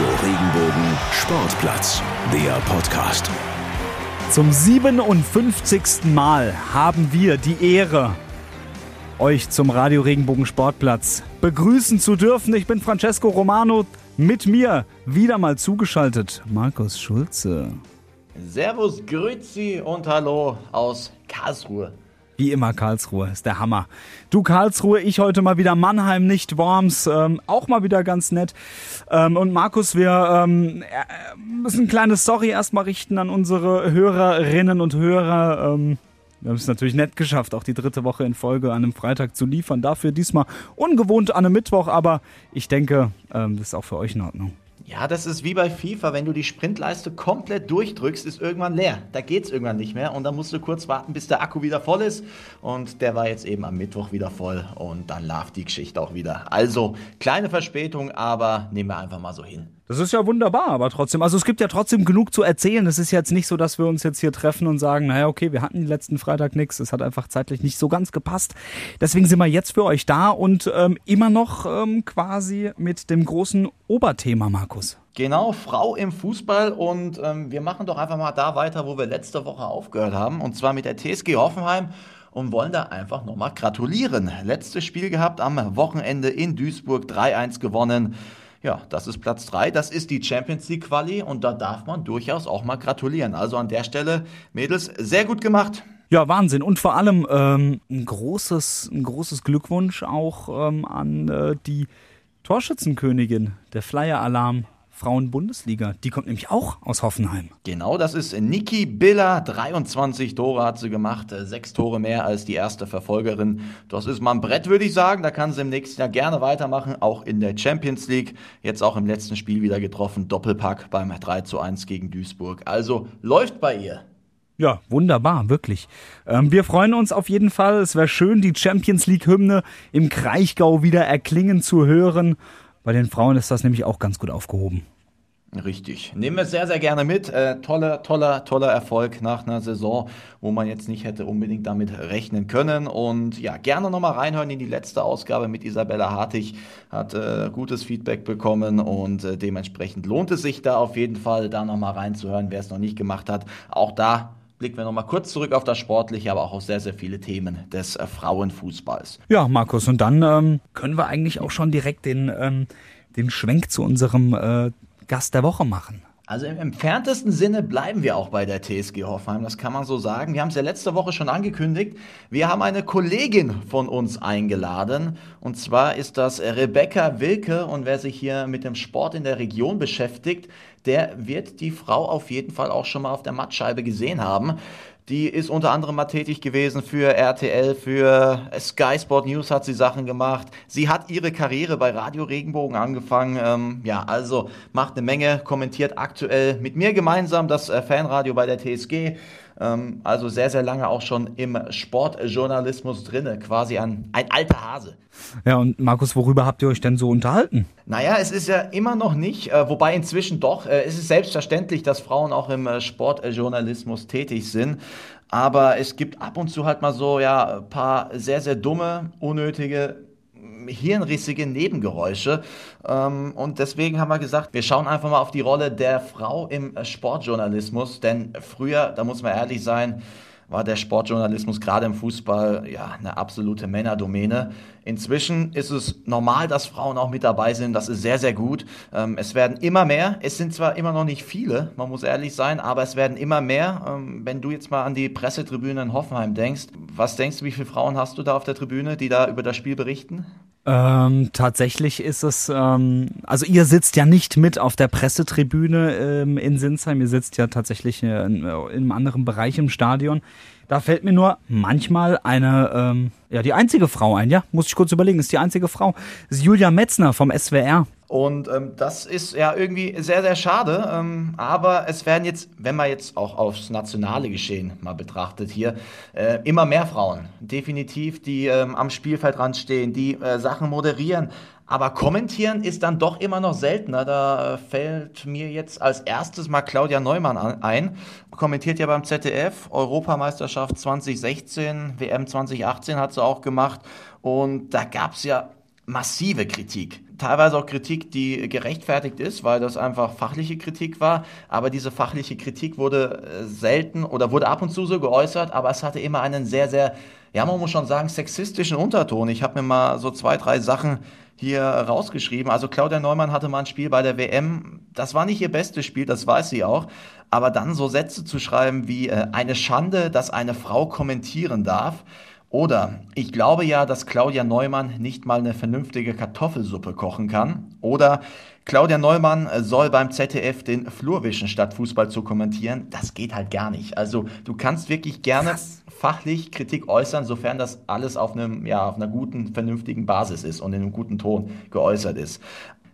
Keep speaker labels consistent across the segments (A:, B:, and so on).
A: Radio Regenbogen Sportplatz, der Podcast.
B: Zum 57. Mal haben wir die Ehre, euch zum Radio Regenbogen Sportplatz begrüßen zu dürfen. Ich bin Francesco Romano, mit mir wieder mal zugeschaltet Markus Schulze.
C: Servus, Grüezi und Hallo aus Karlsruhe.
B: Wie immer Karlsruhe, ist der Hammer. Du Karlsruhe, ich heute mal wieder Mannheim, nicht Worms, ähm, auch mal wieder ganz nett. Ähm, und Markus, wir ähm, äh, müssen ein kleines Sorry erstmal richten an unsere Hörerinnen und Hörer. Ähm, wir haben es natürlich nett geschafft, auch die dritte Woche in Folge an einem Freitag zu liefern. Dafür diesmal ungewohnt an einem Mittwoch, aber ich denke, ähm, das ist auch für euch in Ordnung.
C: Ja, das ist wie bei FIFA, wenn du die Sprintleiste komplett durchdrückst, ist irgendwann leer. Da geht es irgendwann nicht mehr und dann musst du kurz warten, bis der Akku wieder voll ist. Und der war jetzt eben am Mittwoch wieder voll und dann läuft die Geschichte auch wieder. Also kleine Verspätung, aber nehmen wir einfach mal so hin.
B: Das ist ja wunderbar, aber trotzdem, also es gibt ja trotzdem genug zu erzählen. Es ist jetzt nicht so, dass wir uns jetzt hier treffen und sagen, naja, okay, wir hatten letzten Freitag nichts. Es hat einfach zeitlich nicht so ganz gepasst. Deswegen sind wir jetzt für euch da und ähm, immer noch ähm, quasi mit dem großen Oberthema, Markus.
C: Genau, Frau im Fußball und ähm, wir machen doch einfach mal da weiter, wo wir letzte Woche aufgehört haben und zwar mit der TSG Hoffenheim und wollen da einfach nochmal gratulieren. Letztes Spiel gehabt am Wochenende in Duisburg, 3-1 gewonnen. Ja, das ist Platz 3, das ist die Champions League Quali und da darf man durchaus auch mal gratulieren. Also an der Stelle, Mädels, sehr gut gemacht.
B: Ja, Wahnsinn. Und vor allem ähm, ein, großes, ein großes Glückwunsch auch ähm, an äh, die Torschützenkönigin, der Flyer-Alarm Frauen-Bundesliga. Die kommt nämlich auch aus Hoffenheim.
C: Genau, das ist Niki Biller. 23 Tore hat sie gemacht, äh, sechs Tore mehr als die erste Verfolgerin. Das ist mal ein Brett, würde ich sagen. Da kann sie im nächsten Jahr gerne weitermachen, auch in der Champions League. Jetzt auch im letzten Spiel wieder getroffen. Doppelpack beim 3 zu 1 gegen Duisburg. Also läuft bei ihr.
B: Ja, wunderbar, wirklich. Ähm, wir freuen uns auf jeden Fall. Es wäre schön, die Champions League-Hymne im Kraichgau wieder erklingen zu hören. Bei den Frauen ist das nämlich auch ganz gut aufgehoben.
C: Richtig. Nehmen wir sehr, sehr gerne mit. Äh, toller, toller, toller Erfolg nach einer Saison, wo man jetzt nicht hätte unbedingt damit rechnen können. Und ja, gerne nochmal reinhören in die letzte Ausgabe mit Isabella Hartig. Hat äh, gutes Feedback bekommen und äh, dementsprechend lohnt es sich da auf jeden Fall, da nochmal reinzuhören, wer es noch nicht gemacht hat. Auch da blicken wir nochmal kurz zurück auf das Sportliche, aber auch auf sehr, sehr viele Themen des äh, Frauenfußballs.
B: Ja, Markus, und dann ähm, können wir eigentlich auch schon direkt den, ähm, den Schwenk zu unserem äh, Gast der Woche machen.
C: Also im entferntesten Sinne bleiben wir auch bei der TSG Hoffenheim, das kann man so sagen. Wir haben es ja letzte Woche schon angekündigt. Wir haben eine Kollegin von uns eingeladen und zwar ist das Rebecca Wilke und wer sich hier mit dem Sport in der Region beschäftigt, der wird die Frau auf jeden Fall auch schon mal auf der Mattscheibe gesehen haben. Die ist unter anderem mal tätig gewesen für RTL, für Sky Sport News hat sie Sachen gemacht. Sie hat ihre Karriere bei Radio Regenbogen angefangen. Ähm, ja, also macht eine Menge, kommentiert aktuell mit mir gemeinsam das äh, Fanradio bei der TSG. Ähm, also sehr, sehr lange auch schon im Sportjournalismus drinne, quasi ein, ein alter Hase.
B: Ja, und Markus, worüber habt ihr euch denn so unterhalten?
C: Naja, es ist ja immer noch nicht, äh, wobei inzwischen doch, äh, es ist selbstverständlich, dass Frauen auch im äh, Sportjournalismus tätig sind. Aber es gibt ab und zu halt mal so, ja, ein paar sehr, sehr dumme, unnötige hirnrissige Nebengeräusche. Ähm, und deswegen haben wir gesagt, wir schauen einfach mal auf die Rolle der Frau im Sportjournalismus. Denn früher, da muss man ehrlich sein, war der Sportjournalismus gerade im Fußball ja eine absolute Männerdomäne. Inzwischen ist es normal, dass Frauen auch mit dabei sind. Das ist sehr, sehr gut. Ähm, es werden immer mehr. Es sind zwar immer noch nicht viele, man muss ehrlich sein, aber es werden immer mehr. Ähm, wenn du jetzt mal an die Pressetribüne in Hoffenheim denkst, was denkst du, wie viele Frauen hast du da auf der Tribüne, die da über das Spiel berichten?
B: Ähm, tatsächlich ist es, ähm, also ihr sitzt ja nicht mit auf der Pressetribüne ähm, in Sinsheim, ihr sitzt ja tatsächlich äh, in, in einem anderen Bereich im Stadion. Da fällt mir nur manchmal eine, ähm, ja, die einzige Frau ein, ja, muss ich kurz überlegen, ist die einzige Frau. Das ist Julia Metzner vom SWR.
C: Und ähm, das ist ja irgendwie sehr, sehr schade. Ähm, aber es werden jetzt, wenn man jetzt auch aufs nationale Geschehen mal betrachtet hier, äh, immer mehr Frauen, definitiv, die ähm, am Spielfeldrand stehen, die äh, Sachen moderieren. Aber kommentieren ist dann doch immer noch seltener. Da fällt mir jetzt als erstes mal Claudia Neumann ein. Kommentiert ja beim ZDF, Europameisterschaft 2016, WM 2018 hat sie auch gemacht. Und da gab es ja massive Kritik. Teilweise auch Kritik, die gerechtfertigt ist, weil das einfach fachliche Kritik war. Aber diese fachliche Kritik wurde äh, selten oder wurde ab und zu so geäußert, aber es hatte immer einen sehr, sehr, ja, man muss schon sagen, sexistischen Unterton. Ich habe mir mal so zwei, drei Sachen hier rausgeschrieben. Also Claudia Neumann hatte mal ein Spiel bei der WM. Das war nicht ihr bestes Spiel, das weiß sie auch. Aber dann so Sätze zu schreiben wie äh, eine Schande, dass eine Frau kommentieren darf oder ich glaube ja, dass Claudia Neumann nicht mal eine vernünftige Kartoffelsuppe kochen kann. Oder Claudia Neumann soll beim ZDF den Flur wischen, statt Fußball zu kommentieren. Das geht halt gar nicht. Also du kannst wirklich gerne fachlich Kritik äußern, sofern das alles auf, einem, ja, auf einer guten, vernünftigen Basis ist und in einem guten Ton geäußert ist.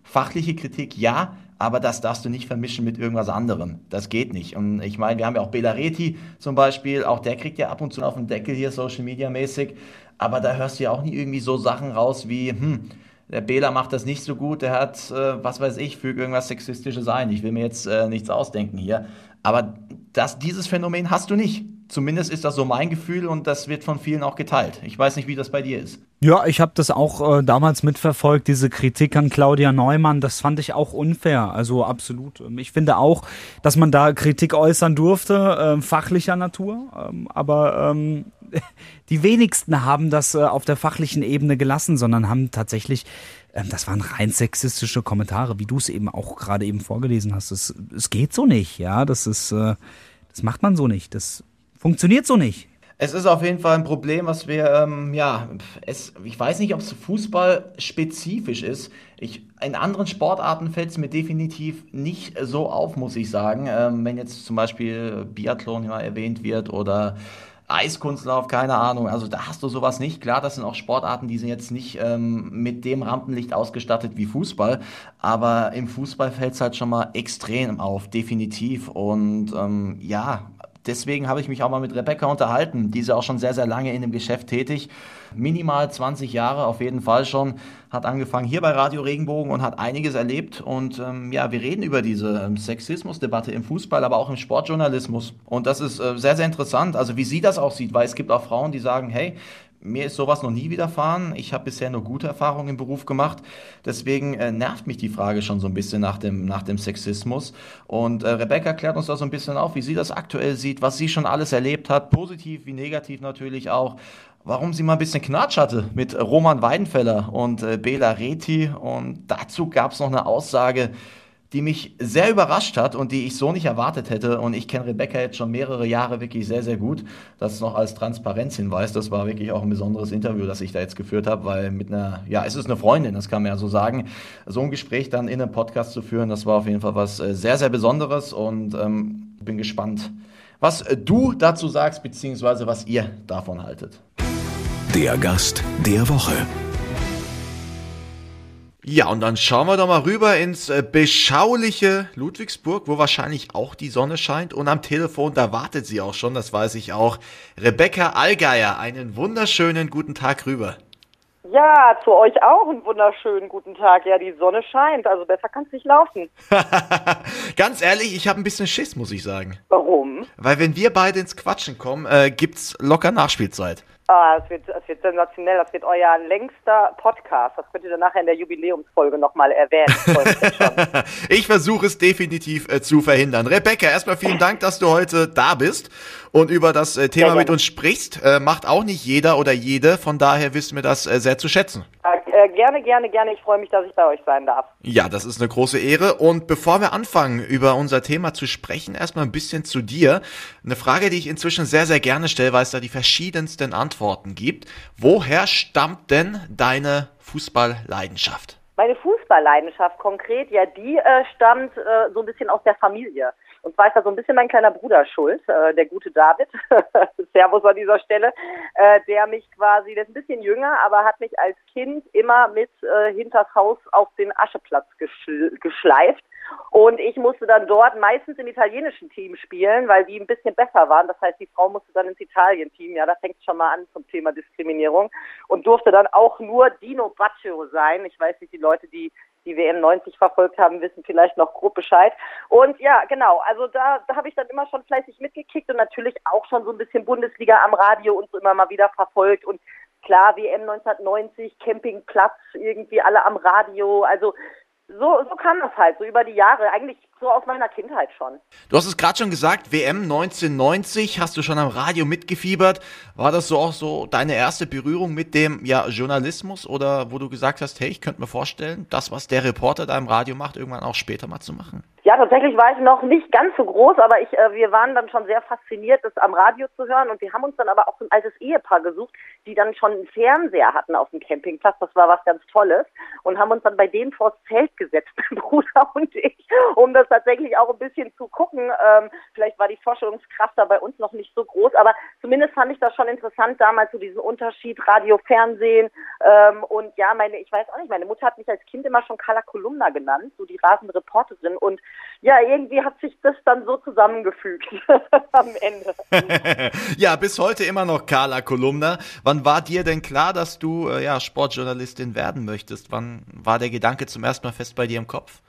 C: Fachliche Kritik ja, aber das darfst du nicht vermischen mit irgendwas anderem. Das geht nicht. Und ich meine, wir haben ja auch Bela Reti zum Beispiel, auch der kriegt ja ab und zu auf den Deckel hier Social Media mäßig, aber da hörst du ja auch nie irgendwie so Sachen raus wie, hm, der Bela macht das nicht so gut, der hat, äh, was weiß ich, fügt irgendwas Sexistisches ein. Ich will mir jetzt äh, nichts ausdenken hier. Aber das, dieses Phänomen hast du nicht. Zumindest ist das so mein Gefühl und das wird von vielen auch geteilt. Ich weiß nicht, wie das bei dir ist.
B: Ja, ich habe das auch äh, damals mitverfolgt, diese Kritik an Claudia Neumann. Das fand ich auch unfair. Also absolut. Ähm, ich finde auch, dass man da Kritik äußern durfte, äh, fachlicher Natur. Ähm, aber ähm, die wenigsten haben das äh, auf der fachlichen Ebene gelassen, sondern haben tatsächlich ähm, das waren rein sexistische Kommentare, wie du es eben auch gerade eben vorgelesen hast. Es, geht so nicht, ja. Das ist, äh, das macht man so nicht. Das Funktioniert so nicht.
C: Es ist auf jeden Fall ein Problem, was wir, ähm, ja, es, ich weiß nicht, ob es Fußball spezifisch ist. Ich, in anderen Sportarten fällt es mir definitiv nicht so auf, muss ich sagen. Ähm, wenn jetzt zum Beispiel Biathlon mal erwähnt wird oder Eiskunstlauf, keine Ahnung. Also da hast du sowas nicht. Klar, das sind auch Sportarten, die sind jetzt nicht ähm, mit dem Rampenlicht ausgestattet wie Fußball. Aber im Fußball fällt es halt schon mal extrem auf, definitiv. Und ähm, ja, deswegen habe ich mich auch mal mit Rebecca unterhalten. Die ist ja auch schon sehr, sehr lange in dem Geschäft tätig. Minimal 20 Jahre auf jeden Fall schon. Hat angefangen hier bei Radio Regenbogen und hat einiges erlebt. Und ähm, ja, wir reden über diese ähm, Sexismusdebatte im Fußball, aber auch im Sportjournalismus. Und das ist äh, sehr, sehr interessant. Also wie sie das auch sieht, weil es gibt auch Frauen, die sagen, hey, mir ist sowas noch nie widerfahren. Ich habe bisher nur gute Erfahrungen im Beruf gemacht. Deswegen äh, nervt mich die Frage schon so ein bisschen nach dem, nach dem Sexismus. Und äh, Rebecca klärt uns da so ein bisschen auf, wie sie das aktuell sieht, was sie schon alles erlebt hat, positiv wie negativ natürlich auch. Warum sie mal ein bisschen Knatsch hatte mit Roman Weidenfeller und äh, Bela Reti. Und dazu gab es noch eine Aussage, die mich sehr überrascht hat und die ich so nicht erwartet hätte. Und ich kenne Rebecca jetzt schon mehrere Jahre wirklich sehr, sehr gut. Das noch als Transparenzhinweis. Das war wirklich auch ein besonderes Interview, das ich da jetzt geführt habe, weil mit einer, ja, es ist eine Freundin, das kann man ja so sagen. So ein Gespräch dann in einem Podcast zu führen, das war auf jeden Fall was äh, sehr, sehr Besonderes und ähm, bin gespannt, was äh, du dazu sagst, beziehungsweise was ihr davon haltet.
A: Der Gast der Woche.
C: Ja, und dann schauen wir doch mal rüber ins äh, beschauliche Ludwigsburg, wo wahrscheinlich auch die Sonne scheint. Und am Telefon, da wartet sie auch schon, das weiß ich auch. Rebecca Allgeier, einen wunderschönen guten Tag rüber.
D: Ja, zu euch auch einen wunderschönen guten Tag. Ja, die Sonne scheint, also besser kann es nicht laufen.
C: Ganz ehrlich, ich habe ein bisschen Schiss, muss ich sagen.
D: Warum?
C: Weil wenn wir beide ins Quatschen kommen, äh, gibt's locker Nachspielzeit.
D: Ah, es wird, es wird sensationell. Das wird euer längster Podcast. Das könnt ihr dann nachher in der Jubiläumsfolge nochmal erwähnen.
C: ich versuche es definitiv äh, zu verhindern. Rebecca, erstmal vielen Dank, dass du heute da bist und über das äh, Thema mit uns sprichst. Äh, macht auch nicht jeder oder jede. Von daher wissen wir das äh, sehr zu schätzen.
D: Gerne, gerne, gerne. Ich freue mich, dass ich bei euch sein darf.
C: Ja, das ist eine große Ehre. Und bevor wir anfangen, über unser Thema zu sprechen, erstmal ein bisschen zu dir. Eine Frage, die ich inzwischen sehr, sehr gerne stelle, weil es da die verschiedensten Antworten gibt. Woher stammt denn deine Fußballleidenschaft?
D: Meine Fußballleidenschaft konkret, ja, die äh, stammt äh, so ein bisschen aus der Familie. Und zwar ist da so ein bisschen mein kleiner Bruder schuld, äh, der gute David, Servus an dieser Stelle, äh, der mich quasi, der ist ein bisschen jünger, aber hat mich als Kind immer mit äh, hinters Haus auf den Ascheplatz geschl geschleift. Und ich musste dann dort meistens im italienischen Team spielen, weil die ein bisschen besser waren. Das heißt, die Frau musste dann ins Italien-Team. Ja, da fängt schon mal an zum Thema Diskriminierung. Und durfte dann auch nur Dino Baccio sein. Ich weiß nicht, die Leute, die die WM 90 verfolgt haben, wissen vielleicht noch grob Bescheid. Und ja, genau, also da, da habe ich dann immer schon fleißig mitgekickt und natürlich auch schon so ein bisschen Bundesliga am Radio und so immer mal wieder verfolgt. Und klar, WM 1990, Campingplatz, irgendwie alle am Radio, also so, so kam das halt, so über die Jahre, eigentlich so aus meiner Kindheit schon.
C: Du hast es gerade schon gesagt, WM 1990, hast du schon am Radio mitgefiebert. War das so auch so deine erste Berührung mit dem ja, Journalismus oder wo du gesagt hast, hey, ich könnte mir vorstellen, das, was der Reporter da im Radio macht, irgendwann auch später mal zu machen?
D: Ja, tatsächlich war ich noch nicht ganz so groß, aber ich, äh, wir waren dann schon sehr fasziniert, das am Radio zu hören und wir haben uns dann aber auch ein altes Ehepaar gesucht, die dann schon einen Fernseher hatten auf dem Campingplatz. Das war was ganz Tolles und haben uns dann bei denen vors Zelt gesetzt, mein Bruder und ich, um das tatsächlich auch ein bisschen zu gucken. Ähm, vielleicht war die Vorstellungskraft da bei uns noch nicht so groß, aber zumindest fand ich das schon interessant damals so diesen Unterschied Radio, Fernsehen ähm, und ja, meine, ich weiß auch nicht, meine Mutter hat mich als Kind immer schon Carla Kolumna genannt, so die rasende Reporterin und ja, irgendwie hat sich das dann so zusammengefügt am Ende.
C: ja, bis heute immer noch Carla Kolumna. Wann war dir denn klar, dass du äh, ja, Sportjournalistin werden möchtest? Wann war der Gedanke zum ersten Mal fest bei dir im Kopf?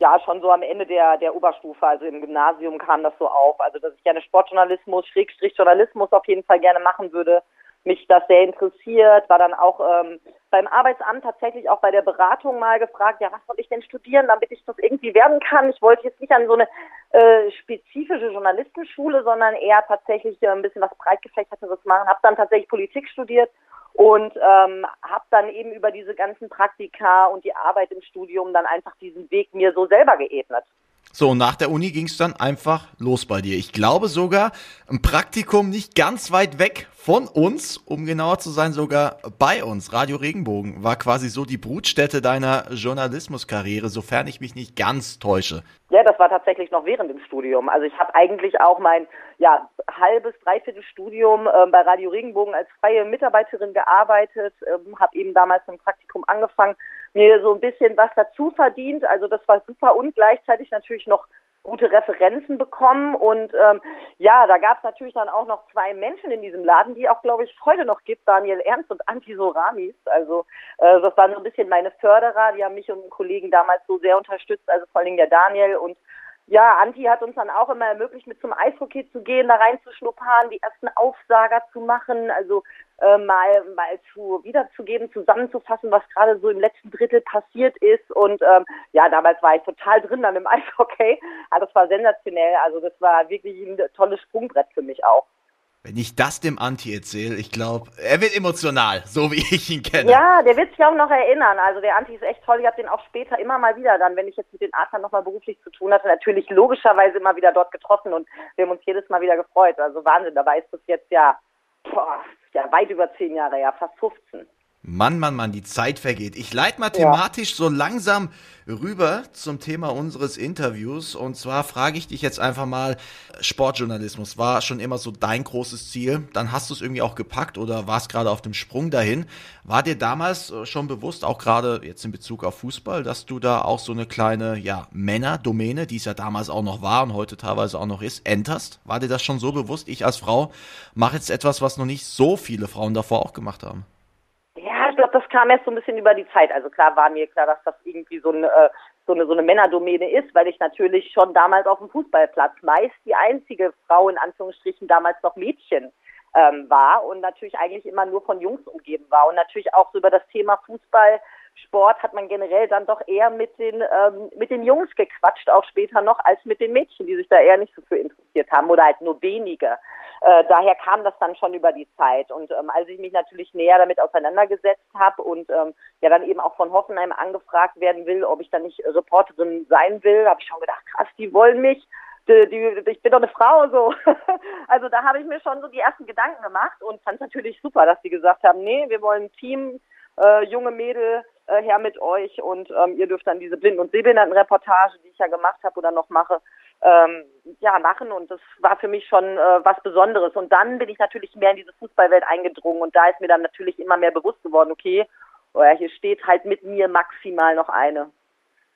D: Ja, schon so am Ende der, der Oberstufe, also im Gymnasium kam das so auf. Also, dass ich gerne Sportjournalismus, Schrägstrich Journalismus auf jeden Fall gerne machen würde mich das sehr interessiert, war dann auch ähm, beim Arbeitsamt tatsächlich auch bei der Beratung mal gefragt, ja, was soll ich denn studieren, damit ich das irgendwie werden kann. Ich wollte jetzt nicht an so eine äh, spezifische Journalistenschule, sondern eher tatsächlich äh, ein bisschen was breitgefächerteres machen. Habe dann tatsächlich Politik studiert und ähm, habe dann eben über diese ganzen Praktika und die Arbeit im Studium dann einfach diesen Weg mir so selber geebnet.
C: So, nach der Uni ging es dann einfach los bei dir. Ich glaube sogar ein Praktikum nicht ganz weit weg von uns, um genauer zu sein, sogar bei uns. Radio Regenbogen war quasi so die Brutstätte deiner Journalismuskarriere, sofern ich mich nicht ganz täusche.
D: Ja, das war tatsächlich noch während dem Studium. Also ich habe eigentlich auch mein ja, halbes, dreiviertel Studium äh, bei Radio Regenbogen als freie Mitarbeiterin gearbeitet, äh, habe eben damals im Praktikum angefangen, mir so ein bisschen was dazu verdient. Also das war super und gleichzeitig natürlich noch gute Referenzen bekommen. Und ähm, ja, da gab es natürlich dann auch noch zwei Menschen in diesem Laden, die auch, glaube ich, heute noch gibt, Daniel Ernst und Anti Soramis. Also äh, das waren so ein bisschen meine Förderer, die haben mich und einen Kollegen damals so sehr unterstützt, also vor Dingen der Daniel und ja, Anti hat uns dann auch immer ermöglicht, mit zum Eishockey zu gehen, da reinzuschnuppern, die ersten Aufsager zu machen, also äh, mal mal zu wiederzugeben, zusammenzufassen, was gerade so im letzten Drittel passiert ist. Und ähm, ja, damals war ich total drin dann im Eishockey. Also das war sensationell. Also das war wirklich ein tolles Sprungbrett für mich auch.
C: Wenn ich das dem Anti erzähle, ich glaube, er wird emotional, so wie ich ihn kenne.
D: Ja, der wird sich auch noch erinnern. Also der Anti ist echt toll. Ich habe den auch später immer mal wieder dann, wenn ich jetzt mit den Adlern nochmal beruflich zu tun hatte, natürlich logischerweise immer wieder dort getroffen und wir haben uns jedes Mal wieder gefreut. Also Wahnsinn, dabei ist das jetzt ja, boah, ja weit über zehn Jahre, ja fast 15.
C: Mann, Mann, Mann, die Zeit vergeht. Ich leite mal thematisch ja. so langsam rüber zum Thema unseres Interviews. Und zwar frage ich dich jetzt einfach mal, Sportjournalismus war schon immer so dein großes Ziel. Dann hast du es irgendwie auch gepackt oder warst gerade auf dem Sprung dahin. War dir damals äh, schon bewusst, auch gerade jetzt in Bezug auf Fußball, dass du da auch so eine kleine, ja, Männerdomäne, die es ja damals auch noch war und heute teilweise auch noch ist, enterst? War dir das schon so bewusst? Ich als Frau mache jetzt etwas, was noch nicht so viele Frauen davor auch gemacht haben
D: glaube, das kam erst so ein bisschen über die Zeit. Also klar war mir klar, dass das irgendwie so eine, äh, so eine, so eine Männerdomäne ist, weil ich natürlich schon damals auf dem Fußballplatz meist die einzige Frau in Anführungsstrichen damals noch Mädchen ähm, war und natürlich eigentlich immer nur von Jungs umgeben war und natürlich auch so über das Thema Fußball Sport hat man generell dann doch eher mit den ähm, mit den Jungs gequatscht, auch später noch, als mit den Mädchen, die sich da eher nicht so für interessiert haben oder halt nur wenige. Äh, daher kam das dann schon über die Zeit. Und ähm, als ich mich natürlich näher damit auseinandergesetzt habe und ähm, ja dann eben auch von Hoffenheim angefragt werden will, ob ich dann nicht Reporterin sein will, habe ich schon gedacht, krass, die wollen mich. Die, die, ich bin doch eine Frau so. also da habe ich mir schon so die ersten Gedanken gemacht und fand es natürlich super, dass die gesagt haben, nee, wir wollen ein Team, äh, junge Mädel, äh, her mit euch und ähm, ihr dürft dann diese Blinden- und Sehbehindertenreportage, die ich ja gemacht habe oder noch mache, ähm, ja, machen. Und das war für mich schon äh, was Besonderes. Und dann bin ich natürlich mehr in diese Fußballwelt eingedrungen. Und da ist mir dann natürlich immer mehr bewusst geworden, okay, oh ja, hier steht halt mit mir maximal noch eine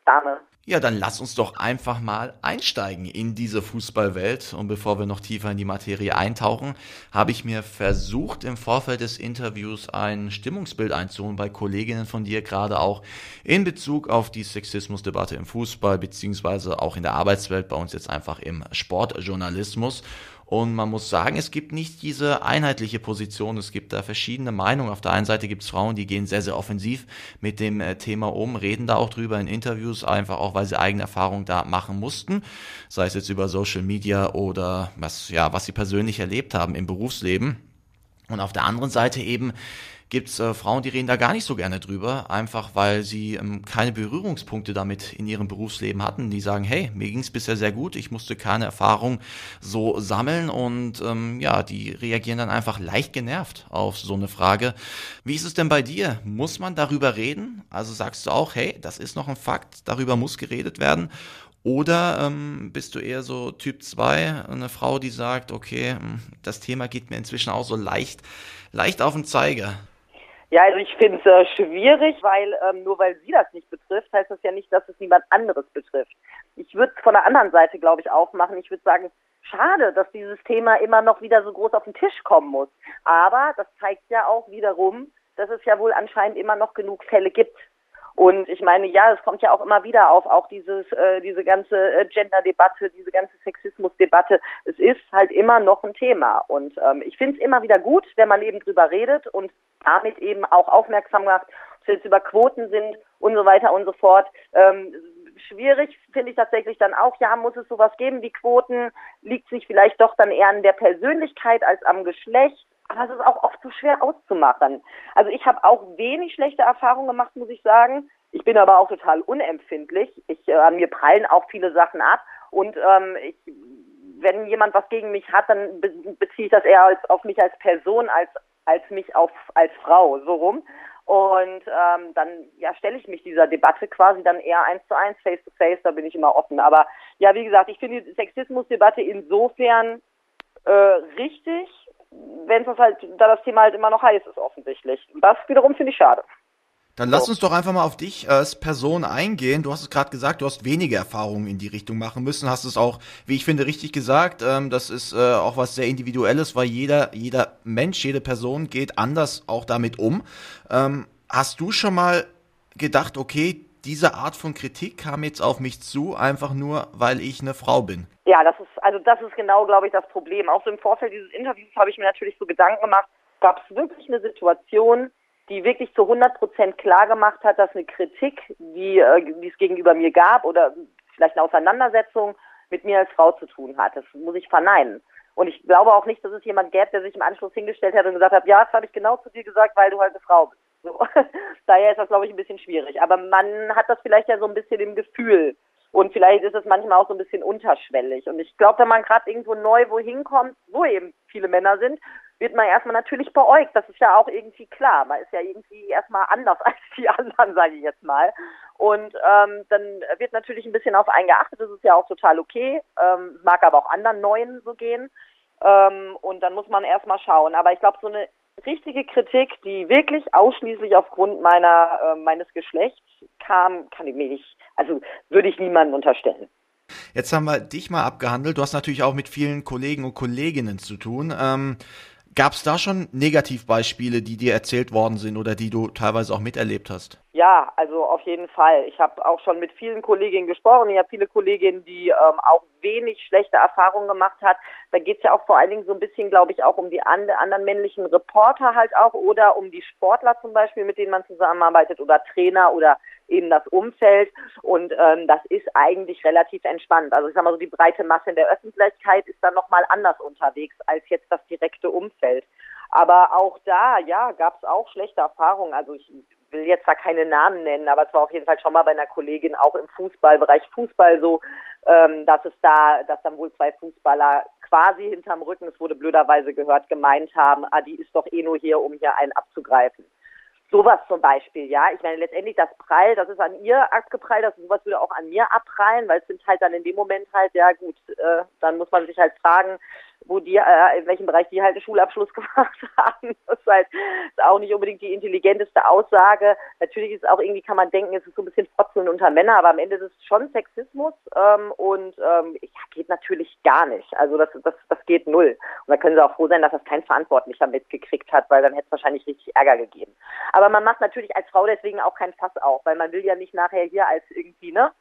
D: Dame.
C: Ja, dann lass uns doch einfach mal einsteigen in diese Fußballwelt. Und bevor wir noch tiefer in die Materie eintauchen, habe ich mir versucht, im Vorfeld des Interviews ein Stimmungsbild einzuholen bei Kolleginnen von dir, gerade auch in Bezug auf die Sexismusdebatte im Fußball, beziehungsweise auch in der Arbeitswelt, bei uns jetzt einfach im Sportjournalismus. Und man muss sagen, es gibt nicht diese einheitliche Position. Es gibt da verschiedene Meinungen. Auf der einen Seite gibt es Frauen, die gehen sehr, sehr offensiv mit dem äh, Thema um, reden da auch drüber in Interviews, einfach auch, weil sie eigene Erfahrungen da machen mussten. Sei es jetzt über Social Media oder was, ja, was sie persönlich erlebt haben im Berufsleben. Und auf der anderen Seite eben gibt's äh, Frauen, die reden da gar nicht so gerne drüber, einfach weil sie ähm, keine Berührungspunkte damit in ihrem Berufsleben hatten. Die sagen, hey, mir ging's bisher sehr gut, ich musste keine Erfahrung so sammeln und ähm, ja, die reagieren dann einfach leicht genervt auf so eine Frage. Wie ist es denn bei dir? Muss man darüber reden? Also sagst du auch, hey, das ist noch ein Fakt, darüber muss geredet werden? Oder ähm, bist du eher so Typ 2, eine Frau, die sagt, okay, hm, das Thema geht mir inzwischen auch so leicht, leicht auf den Zeiger?
D: Ja, also ich finde es äh, schwierig, weil ähm, nur weil sie das nicht betrifft, heißt das ja nicht, dass es niemand anderes betrifft. Ich würde von der anderen Seite, glaube ich, aufmachen. Ich würde sagen, schade, dass dieses Thema immer noch wieder so groß auf den Tisch kommen muss. Aber das zeigt ja auch wiederum, dass es ja wohl anscheinend immer noch genug Fälle gibt. Und ich meine, ja, es kommt ja auch immer wieder auf, auch dieses, äh, diese ganze äh, Gender-Debatte, diese ganze Sexismus-Debatte. Es ist halt immer noch ein Thema. Und ähm, ich finde es immer wieder gut, wenn man eben drüber redet und damit eben auch aufmerksam macht, ob es jetzt über Quoten sind und so weiter und so fort. Ähm, schwierig finde ich tatsächlich dann auch, ja, muss es sowas geben wie Quoten? Liegt sich vielleicht doch dann eher an der Persönlichkeit als am Geschlecht? Aber es ist auch oft so schwer auszumachen. Also ich habe auch wenig schlechte Erfahrungen gemacht, muss ich sagen. Ich bin aber auch total unempfindlich. Ich, äh, mir prallen auch viele Sachen ab. Und ähm, ich, wenn jemand was gegen mich hat, dann be beziehe ich das eher als, auf mich als Person als als mich auf als Frau so rum. Und ähm, dann ja, stelle ich mich dieser Debatte quasi dann eher eins zu eins, face to face, da bin ich immer offen. Aber ja, wie gesagt, ich finde die Sexismusdebatte insofern äh, richtig, wenn es halt, da das Thema halt immer noch heiß ist, offensichtlich. Das wiederum finde ich schade.
C: Dann lass uns doch einfach mal auf dich als Person eingehen. Du hast es gerade gesagt, du hast wenige Erfahrungen in die Richtung machen müssen. Hast es auch, wie ich finde, richtig gesagt. Ähm, das ist äh, auch was sehr Individuelles, weil jeder, jeder Mensch, jede Person geht anders auch damit um. Ähm, hast du schon mal gedacht, okay, diese Art von Kritik kam jetzt auf mich zu, einfach nur, weil ich eine Frau bin?
D: Ja, das ist, also das ist genau, glaube ich, das Problem. Auch so im Vorfeld dieses Interviews habe ich mir natürlich so Gedanken gemacht, gab es wirklich eine Situation, die wirklich zu 100 Prozent klar gemacht hat, dass eine Kritik, die, äh, die es gegenüber mir gab oder vielleicht eine Auseinandersetzung mit mir als Frau zu tun hat. Das muss ich verneinen. Und ich glaube auch nicht, dass es jemand gäbe, der sich im Anschluss hingestellt hat und gesagt hat, ja, das habe ich genau zu dir gesagt, weil du halt eine Frau bist. So. Daher ist das, glaube ich, ein bisschen schwierig. Aber man hat das vielleicht ja so ein bisschen im Gefühl. Und vielleicht ist es manchmal auch so ein bisschen unterschwellig. Und ich glaube, wenn man gerade irgendwo neu wohin kommt, wo eben viele Männer sind, wird man erstmal natürlich beäugt. Das ist ja auch irgendwie klar. Man ist ja irgendwie erstmal anders als die anderen, sage ich jetzt mal. Und ähm, dann wird natürlich ein bisschen auf einen geachtet. Das ist ja auch total okay. Ähm, mag aber auch anderen Neuen so gehen. Ähm, und dann muss man erstmal schauen. Aber ich glaube, so eine richtige Kritik, die wirklich ausschließlich aufgrund meiner äh, meines Geschlechts kam, kann ich mir nicht, also würde ich niemandem unterstellen.
C: Jetzt haben wir dich mal abgehandelt. Du hast natürlich auch mit vielen Kollegen und Kolleginnen zu tun. Ähm, Gab es da schon Negativbeispiele, die dir erzählt worden sind oder die du teilweise auch miterlebt hast?
D: Ja, also auf jeden Fall. Ich habe auch schon mit vielen Kolleginnen gesprochen. Ich habe viele Kolleginnen, die ähm, auch wenig schlechte Erfahrungen gemacht hat. Da geht es ja auch vor allen Dingen so ein bisschen, glaube ich, auch um die and anderen männlichen Reporter halt auch oder um die Sportler zum Beispiel, mit denen man zusammenarbeitet oder Trainer oder eben das Umfeld. Und ähm, das ist eigentlich relativ entspannt. Also ich sag mal so, die breite Masse in der Öffentlichkeit ist dann nochmal anders unterwegs als jetzt das direkte Umfeld. Aber auch da, ja, gab es auch schlechte Erfahrungen. Also ich will jetzt da keine Namen nennen, aber es war auf jeden Fall schon mal bei einer Kollegin auch im Fußballbereich Fußball so, ähm, dass es da, dass dann wohl zwei Fußballer quasi hinterm Rücken, es wurde blöderweise gehört, gemeint haben, ah, die ist doch eh nur hier, um hier einen abzugreifen. Sowas zum Beispiel, ja. Ich meine, letztendlich das Prall, das ist an ihr abgeprallt, das sowas würde auch an mir abprallen, weil es sind halt dann in dem Moment halt, ja gut, äh, dann muss man sich halt fragen, wo die, äh, in welchem Bereich die halt einen Schulabschluss gemacht haben. Das ist halt auch nicht unbedingt die intelligenteste Aussage. Natürlich ist auch irgendwie, kann man denken, es ist so ein bisschen Frotzeln unter Männer, aber am Ende ist es schon Sexismus ähm, und ähm, ja, geht natürlich gar nicht. Also das, das, das geht null. Und da können sie auch froh sein, dass das kein Verantwortlicher mitgekriegt hat, weil dann hätte es wahrscheinlich richtig Ärger gegeben. Aber man macht natürlich als Frau deswegen auch kein Fass auf, weil man will ja nicht nachher hier als irgendwie, ne,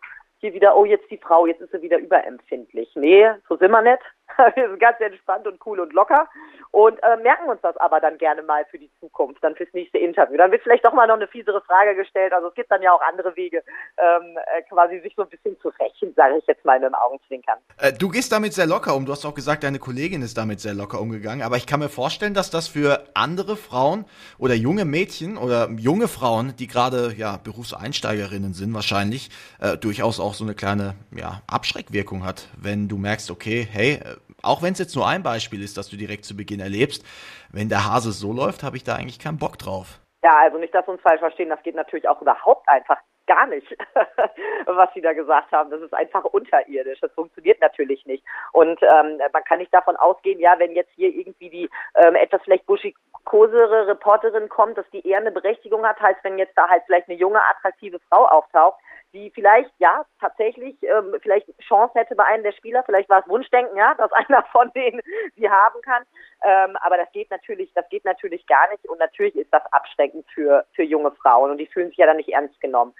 D: hier wieder, oh, jetzt die Frau, jetzt ist sie wieder überempfindlich. Nee, so sind wir nicht. wir sind ganz entspannt und cool und locker und äh, merken uns das aber dann gerne mal für die Zukunft, dann fürs nächste Interview. Dann wird vielleicht doch mal noch eine fiesere Frage gestellt. Also es gibt dann ja auch andere Wege, ähm, äh, quasi sich so ein bisschen zu rächen, sage ich jetzt mal mit dem Augenzwinkern.
C: Äh, du gehst damit sehr locker um. Du hast auch gesagt, deine Kollegin ist damit sehr locker umgegangen. Aber ich kann mir vorstellen, dass das für andere Frauen oder junge Mädchen oder junge Frauen, die gerade ja Berufseinsteigerinnen sind, wahrscheinlich äh, durchaus auch so eine kleine ja, Abschreckwirkung hat, wenn du merkst, okay, hey, äh, auch wenn es jetzt nur ein Beispiel ist, das du direkt zu Beginn erlebst, wenn der Hase so läuft, habe ich da eigentlich keinen Bock drauf.
D: Ja, also nicht, dass wir uns falsch verstehen, das geht natürlich auch überhaupt einfach gar nicht, was Sie da gesagt haben. Das ist einfach unterirdisch. Das funktioniert natürlich nicht. Und ähm, man kann nicht davon ausgehen, ja, wenn jetzt hier irgendwie die ähm, etwas vielleicht buschikosere Reporterin kommt, dass die eher eine Berechtigung hat, als wenn jetzt da halt vielleicht eine junge, attraktive Frau auftaucht, die vielleicht, ja, tatsächlich ähm, vielleicht Chance hätte bei einem der Spieler, vielleicht war es Wunschdenken, ja, dass einer von denen sie haben kann. Ähm, aber das geht natürlich, das geht natürlich gar nicht und natürlich ist das abschreckend für, für junge Frauen und die fühlen sich ja dann nicht ernst genommen.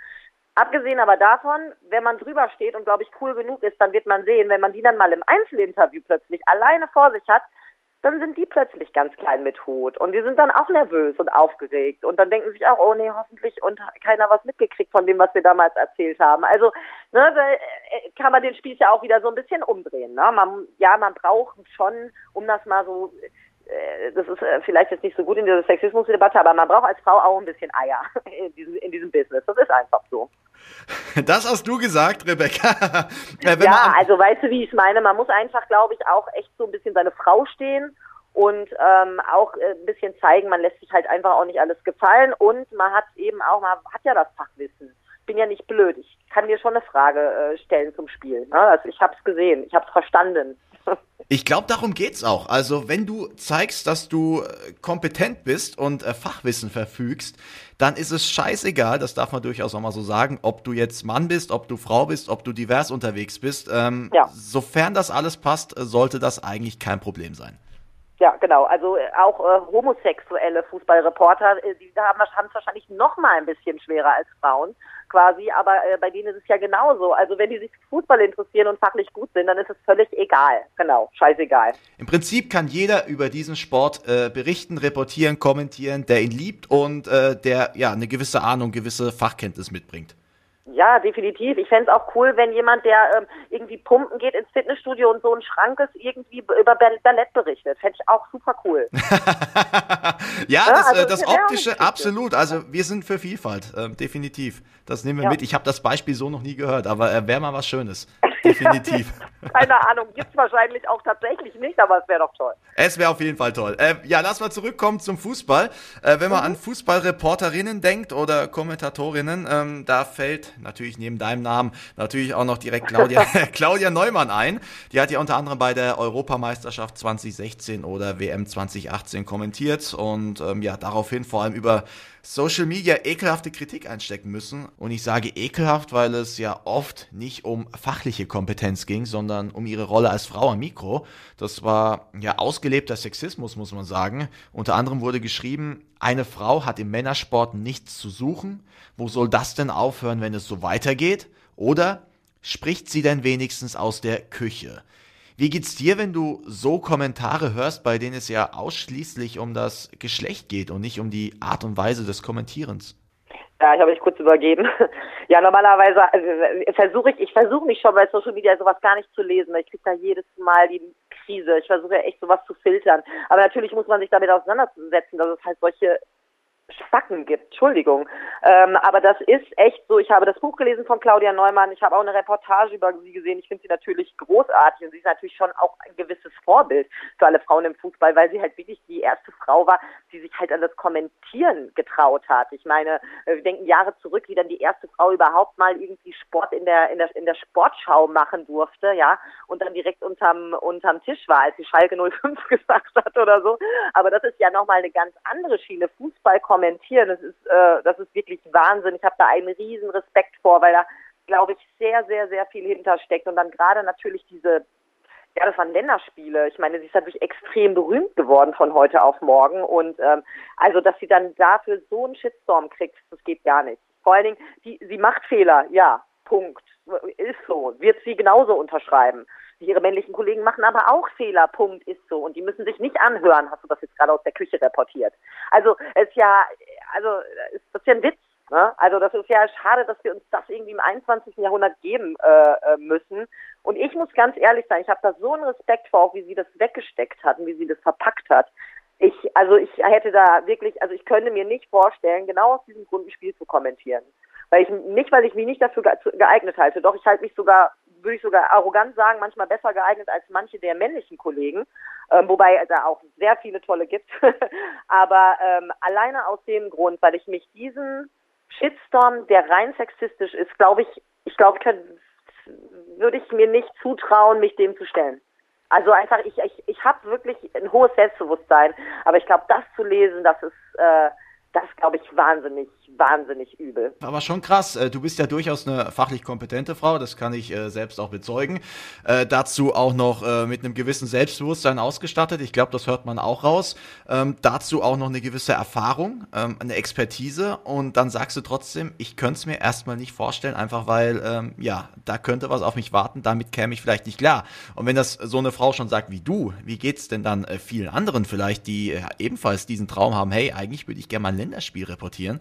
D: Abgesehen aber davon, wenn man drüber steht und glaube ich cool genug ist, dann wird man sehen, wenn man die dann mal im Einzelinterview plötzlich alleine vor sich hat, dann sind die plötzlich ganz klein mit Hut und die sind dann auch nervös und aufgeregt und dann denken sich auch, oh nee, hoffentlich und keiner was mitgekriegt von dem, was wir damals erzählt haben. Also ne, da äh, kann man den Spieß ja auch wieder so ein bisschen umdrehen. Ne? Man, ja, man braucht schon, um das mal so äh, das ist äh, vielleicht jetzt nicht so gut in dieser Sexismusdebatte, aber man braucht als Frau auch ein bisschen Eier in diesem, in diesem Business. Das ist einfach so.
C: Das hast du gesagt, Rebecca.
D: Äh, ja, also weißt du, wie ich es meine? Man muss einfach, glaube ich, auch echt so ein bisschen seine Frau stehen und ähm, auch äh, ein bisschen zeigen, man lässt sich halt einfach auch nicht alles gefallen und man hat eben auch, man hat ja das Fachwissen. Ich bin ja nicht blöd. Ich kann dir schon eine Frage äh, stellen zum Spiel. Ne? Also ich habe es gesehen, ich habe es verstanden.
C: Ich glaube, darum geht's auch. Also, wenn du zeigst, dass du äh, kompetent bist und äh, Fachwissen verfügst, dann ist es scheißegal, das darf man durchaus auch mal so sagen, ob du jetzt Mann bist, ob du Frau bist, ob du divers unterwegs bist. Ähm, ja. Sofern das alles passt, äh, sollte das eigentlich kein Problem sein.
D: Ja, genau. Also äh, auch äh, homosexuelle Fußballreporter, äh, die haben es wahrscheinlich noch mal ein bisschen schwerer als Frauen quasi, aber äh, bei denen ist es ja genauso. Also wenn die sich für Fußball interessieren und fachlich gut sind, dann ist es völlig egal. Genau, scheißegal.
C: Im Prinzip kann jeder über diesen Sport äh, berichten, reportieren, kommentieren, der ihn liebt und äh, der ja eine gewisse Ahnung, gewisse Fachkenntnis mitbringt.
D: Ja, definitiv. Ich fände es auch cool, wenn jemand, der ähm, irgendwie pumpen geht ins Fitnessstudio und so ein Schrank ist, irgendwie über Ballett berichtet. Fände ich auch super cool.
C: ja, das, also, das Optische, absolut. Also wir sind für Vielfalt, äh, definitiv. Das nehmen wir ja. mit. Ich habe das Beispiel so noch nie gehört, aber äh, wäre mal was Schönes. Definitiv.
D: Keine Ahnung, gibt es wahrscheinlich auch tatsächlich nicht, aber es wäre doch toll.
C: Es wäre auf jeden Fall toll. Äh, ja, lass mal zurückkommen zum Fußball. Äh, wenn man mhm. an Fußballreporterinnen denkt oder Kommentatorinnen, ähm, da fällt natürlich neben deinem Namen natürlich auch noch direkt Claudia, Claudia Neumann ein. Die hat ja unter anderem bei der Europameisterschaft 2016 oder WM 2018 kommentiert und ähm, ja, daraufhin vor allem über Social Media ekelhafte Kritik einstecken müssen. Und ich sage ekelhaft, weil es ja oft nicht um fachliche Kompetenz ging, sondern um ihre Rolle als Frau am Mikro. Das war ja ausgelebter Sexismus, muss man sagen. Unter anderem wurde geschrieben, eine Frau hat im Männersport nichts zu suchen. Wo soll das denn aufhören, wenn es so weitergeht? Oder spricht sie denn wenigstens aus der Küche? Wie geht's dir, wenn du so Kommentare hörst, bei denen es ja ausschließlich um das Geschlecht geht und nicht um die Art und Weise des Kommentierens?
D: Ja, ich habe mich kurz übergeben. Ja, normalerweise also, versuche ich, ich versuche mich schon bei Social Media sowas gar nicht zu lesen. Ich kriege da jedes Mal die Krise. Ich versuche echt sowas zu filtern. Aber natürlich muss man sich damit auseinandersetzen, dass es halt solche Spacken gibt. Entschuldigung. Ähm, aber das ist echt so. Ich habe das Buch gelesen von Claudia Neumann. Ich habe auch eine Reportage über sie gesehen. Ich finde sie natürlich großartig und sie ist natürlich schon auch ein gewisses Vorbild für alle Frauen im Fußball, weil sie halt wirklich die erste Frau war, die sich halt an das Kommentieren getraut hat. Ich meine, äh, wir denken Jahre zurück, wie dann die erste Frau überhaupt mal irgendwie Sport in der in der in der Sportschau machen durfte, ja, und dann direkt unterm unterm Tisch war, als sie Schalke 05 gesagt hat oder so. Aber das ist ja nochmal eine ganz andere Schiene. Fußball kommentieren. Das ist, äh, das ist wirklich Wahnsinn. Ich habe da einen riesen Respekt vor, weil da, glaube ich, sehr, sehr, sehr viel hintersteckt. Und dann gerade natürlich diese, ja, das waren Länderspiele. Ich meine, sie ist natürlich extrem berühmt geworden von heute auf morgen. Und ähm, also, dass sie dann dafür so einen Shitstorm kriegt, das geht gar nicht. Vor allen Dingen, die, sie macht Fehler, ja, Punkt. Ist so, wird sie genauso unterschreiben. Ihre männlichen Kollegen machen aber auch Fehler, Punkt, ist so. Und die müssen sich nicht anhören, hast du das jetzt gerade aus der Küche reportiert. Also, ist ja, also, das ist ja ein Witz. Ne? Also, das ist ja schade, dass wir uns das irgendwie im 21. Jahrhundert geben äh, äh, müssen. Und ich muss ganz ehrlich sein, ich habe da so einen Respekt vor, auch wie sie das weggesteckt hat und wie sie das verpackt hat. Ich, also ich hätte da wirklich, also ich könnte mir nicht vorstellen, genau aus diesem Grund ein Spiel zu kommentieren. Weil ich, nicht, weil ich mich nicht dafür geeignet halte, doch ich halte mich sogar würde ich sogar arrogant sagen, manchmal besser geeignet als manche der männlichen Kollegen, ähm, wobei da auch sehr viele tolle gibt. Aber ähm, alleine aus dem Grund, weil ich mich diesen Shitstorm, der rein sexistisch ist, glaube ich, ich glaube, würde ich mir nicht zutrauen, mich dem zu stellen. Also einfach, ich, ich, ich habe wirklich ein hohes Selbstbewusstsein, aber ich glaube, das zu lesen, das ist, äh, das glaube ich wahnsinnig, wahnsinnig übel.
C: Aber schon krass. Äh, du bist ja durchaus eine fachlich kompetente Frau, das kann ich äh, selbst auch bezeugen. Äh, dazu auch noch mit einem gewissen Selbstbewusstsein ausgestattet. Ich glaube, das hört man auch raus. Ähm, dazu auch noch eine gewisse Erfahrung, ähm, eine Expertise. Und dann sagst du trotzdem, ich könnte es mir erstmal nicht vorstellen, einfach weil, ähm, ja, da könnte was auf mich warten, damit käme ich vielleicht nicht klar. Und wenn das so eine Frau schon sagt wie du, wie geht's denn dann vielen anderen vielleicht, die ebenfalls diesen Traum haben, hey, eigentlich würde ich gerne mal Länderspiel reportieren.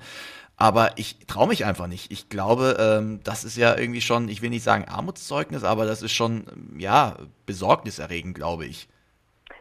C: Aber ich traue mich einfach nicht. Ich glaube, ähm, das ist ja irgendwie schon, ich will nicht sagen Armutszeugnis, aber das ist schon, ja, besorgniserregend, glaube ich.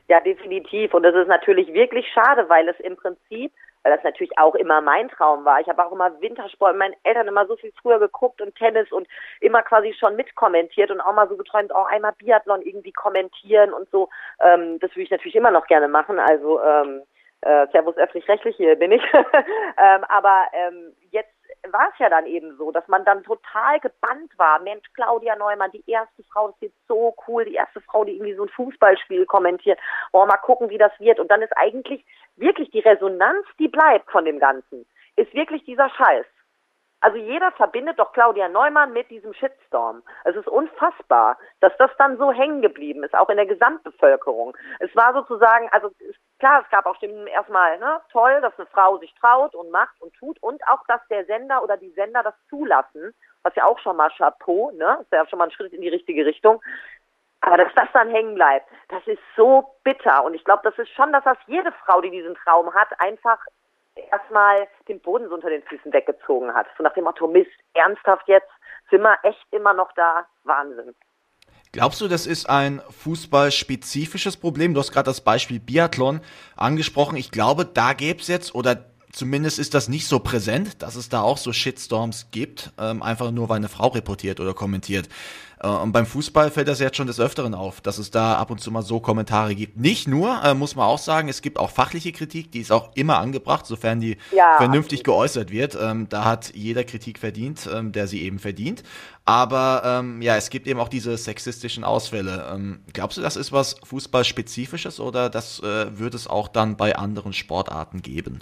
D: Ja, definitiv. Und das ist natürlich wirklich schade, weil es im Prinzip, weil das natürlich auch immer mein Traum war. Ich habe auch immer Wintersport mit meinen Eltern immer so viel früher geguckt und Tennis und immer quasi schon mitkommentiert und auch mal so geträumt, auch einmal Biathlon irgendwie kommentieren und so. Ähm, das würde ich natürlich immer noch gerne machen. Also ähm, äh, Servus öffentlich-rechtlich, hier bin ich. ähm, aber ähm, jetzt war es ja dann eben so, dass man dann total gebannt war. Mensch, Claudia Neumann, die erste Frau, das wird so cool, die erste Frau, die irgendwie so ein Fußballspiel kommentiert. Oh, mal gucken, wie das wird. Und dann ist eigentlich wirklich die Resonanz, die bleibt von dem Ganzen, ist wirklich dieser Scheiß. Also jeder verbindet doch Claudia Neumann mit diesem Shitstorm. Es ist unfassbar, dass das dann so hängen geblieben ist, auch in der Gesamtbevölkerung. Es war sozusagen, also klar, es gab auch Stimmen erstmal, ne, toll, dass eine Frau sich traut und macht und tut und auch, dass der Sender oder die Sender das zulassen, was ja auch schon mal Chapeau, ne, ist ja schon mal ein Schritt in die richtige Richtung. Aber dass das dann hängen bleibt, das ist so bitter. Und ich glaube, das ist schon, dass das jede Frau, die diesen Traum hat, einfach erstmal den Boden so unter den Füßen weggezogen hat. So nach dem Motto, Mist, ernsthaft jetzt, sind wir echt immer noch da? Wahnsinn.
C: Glaubst du, das ist ein fußballspezifisches Problem? Du hast gerade das Beispiel Biathlon angesprochen. Ich glaube, da gäbe es jetzt, oder zumindest ist das nicht so präsent, dass es da auch so Shitstorms gibt, ähm, einfach nur weil eine Frau reportiert oder kommentiert. Äh, und beim Fußball fällt das jetzt schon des Öfteren auf, dass es da ab und zu mal so Kommentare gibt. Nicht nur, äh, muss man auch sagen, es gibt auch fachliche Kritik, die ist auch immer angebracht, sofern die ja, vernünftig absolut. geäußert wird. Ähm, da hat jeder Kritik verdient, ähm, der sie eben verdient. Aber ähm, ja, es gibt eben auch diese sexistischen Ausfälle. Glaubst du, das ist was Fußballspezifisches oder das äh, wird es auch dann bei anderen Sportarten geben?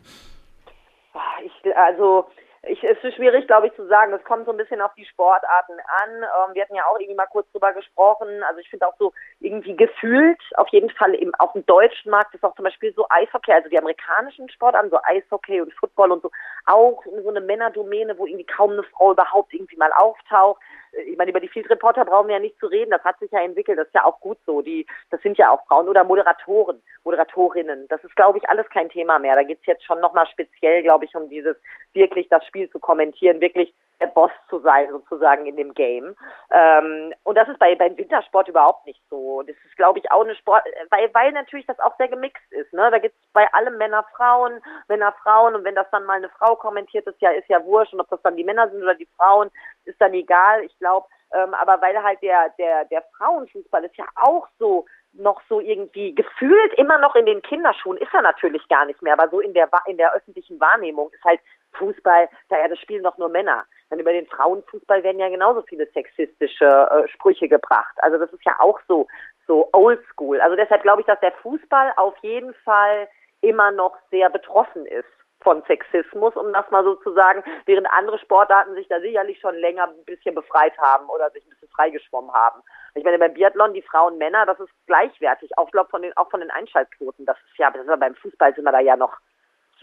D: Ich, also ich, es ist schwierig, glaube ich, zu sagen. Es kommt so ein bisschen auf die Sportarten an. Ähm, wir hatten ja auch irgendwie mal kurz drüber gesprochen. Also ich finde auch so irgendwie gefühlt, auf jeden Fall eben auf dem deutschen Markt ist auch zum Beispiel so Eishockey, also die amerikanischen Sportarten, so Eishockey und Football und so, auch so eine Männerdomäne, wo irgendwie kaum eine Frau überhaupt irgendwie mal auftaucht ich meine, über die Field Reporter brauchen wir ja nicht zu reden, das hat sich ja entwickelt, das ist ja auch gut so. Die, das sind ja auch Frauen oder Moderatoren, Moderatorinnen. Das ist, glaube ich, alles kein Thema mehr. Da geht es jetzt schon nochmal speziell, glaube ich, um dieses wirklich das Spiel zu kommentieren, wirklich der Boss zu sein, sozusagen in dem Game. Ähm, und das ist bei beim Wintersport überhaupt nicht so. Das ist, glaube ich, auch eine Sport, weil, weil natürlich das auch sehr gemixt ist. Ne? Da es bei allem Männer, Frauen, Männer, Frauen und wenn das dann mal eine Frau kommentiert, ist ja, ist ja wurscht und ob das dann die Männer sind oder die Frauen, ist dann egal. Ich glaube, ähm, aber weil halt der, der, der Frauenfußball ist ja auch so noch so irgendwie gefühlt immer noch in den Kinderschuhen ist er natürlich gar nicht mehr, aber so in der in der öffentlichen Wahrnehmung ist halt Fußball, da ja das spielen doch nur Männer. Dann über den Frauenfußball werden ja genauso viele sexistische äh, Sprüche gebracht. Also das ist ja auch so so oldschool. Also deshalb glaube ich, dass der Fußball auf jeden Fall immer noch sehr betroffen ist von Sexismus, um das mal so zu sagen, während andere Sportarten sich da sicherlich schon länger ein bisschen befreit haben oder sich ein bisschen freigeschwommen haben. Ich meine, beim Biathlon, die Frauen, Männer, das ist gleichwertig, auch, glaub, von den, auch von den Einschaltquoten. Das ist ja, das ist ja beim Fußball sind wir da ja noch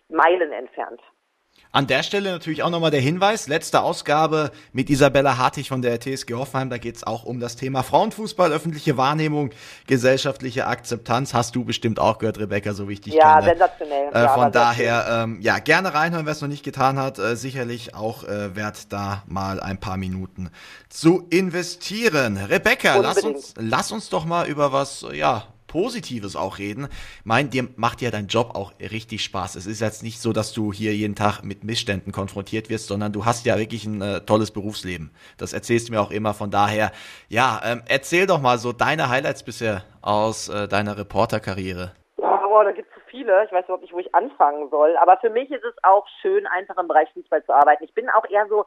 D: Meilen entfernt.
C: An der Stelle natürlich auch nochmal der Hinweis, letzte Ausgabe mit Isabella Hartig von der TSG Hoffenheim, da geht es auch um das Thema Frauenfußball, öffentliche Wahrnehmung, gesellschaftliche Akzeptanz, hast du bestimmt auch gehört, Rebecca, so wie ich dich
D: ja,
C: kenne.
D: Sensationell.
C: Äh,
D: ja,
C: von daher, ähm, ja, gerne reinhören, wer es noch nicht getan hat, äh, sicherlich auch äh, wert, da mal ein paar Minuten zu investieren. Rebecca, lass uns, lass uns doch mal über was, ja, Positives auch reden. Mein, dir macht ja dein Job auch richtig Spaß. Es ist jetzt nicht so, dass du hier jeden Tag mit Missständen konfrontiert wirst, sondern du hast ja wirklich ein äh, tolles Berufsleben. Das erzählst du mir auch immer. Von daher, ja, ähm, erzähl doch mal so deine Highlights bisher aus äh, deiner Reporterkarriere.
D: Oh, da gibt es so viele. Ich weiß überhaupt nicht, wo ich anfangen soll. Aber für mich ist es auch schön, einfach im Bereich Fußball zu arbeiten. Ich bin auch eher so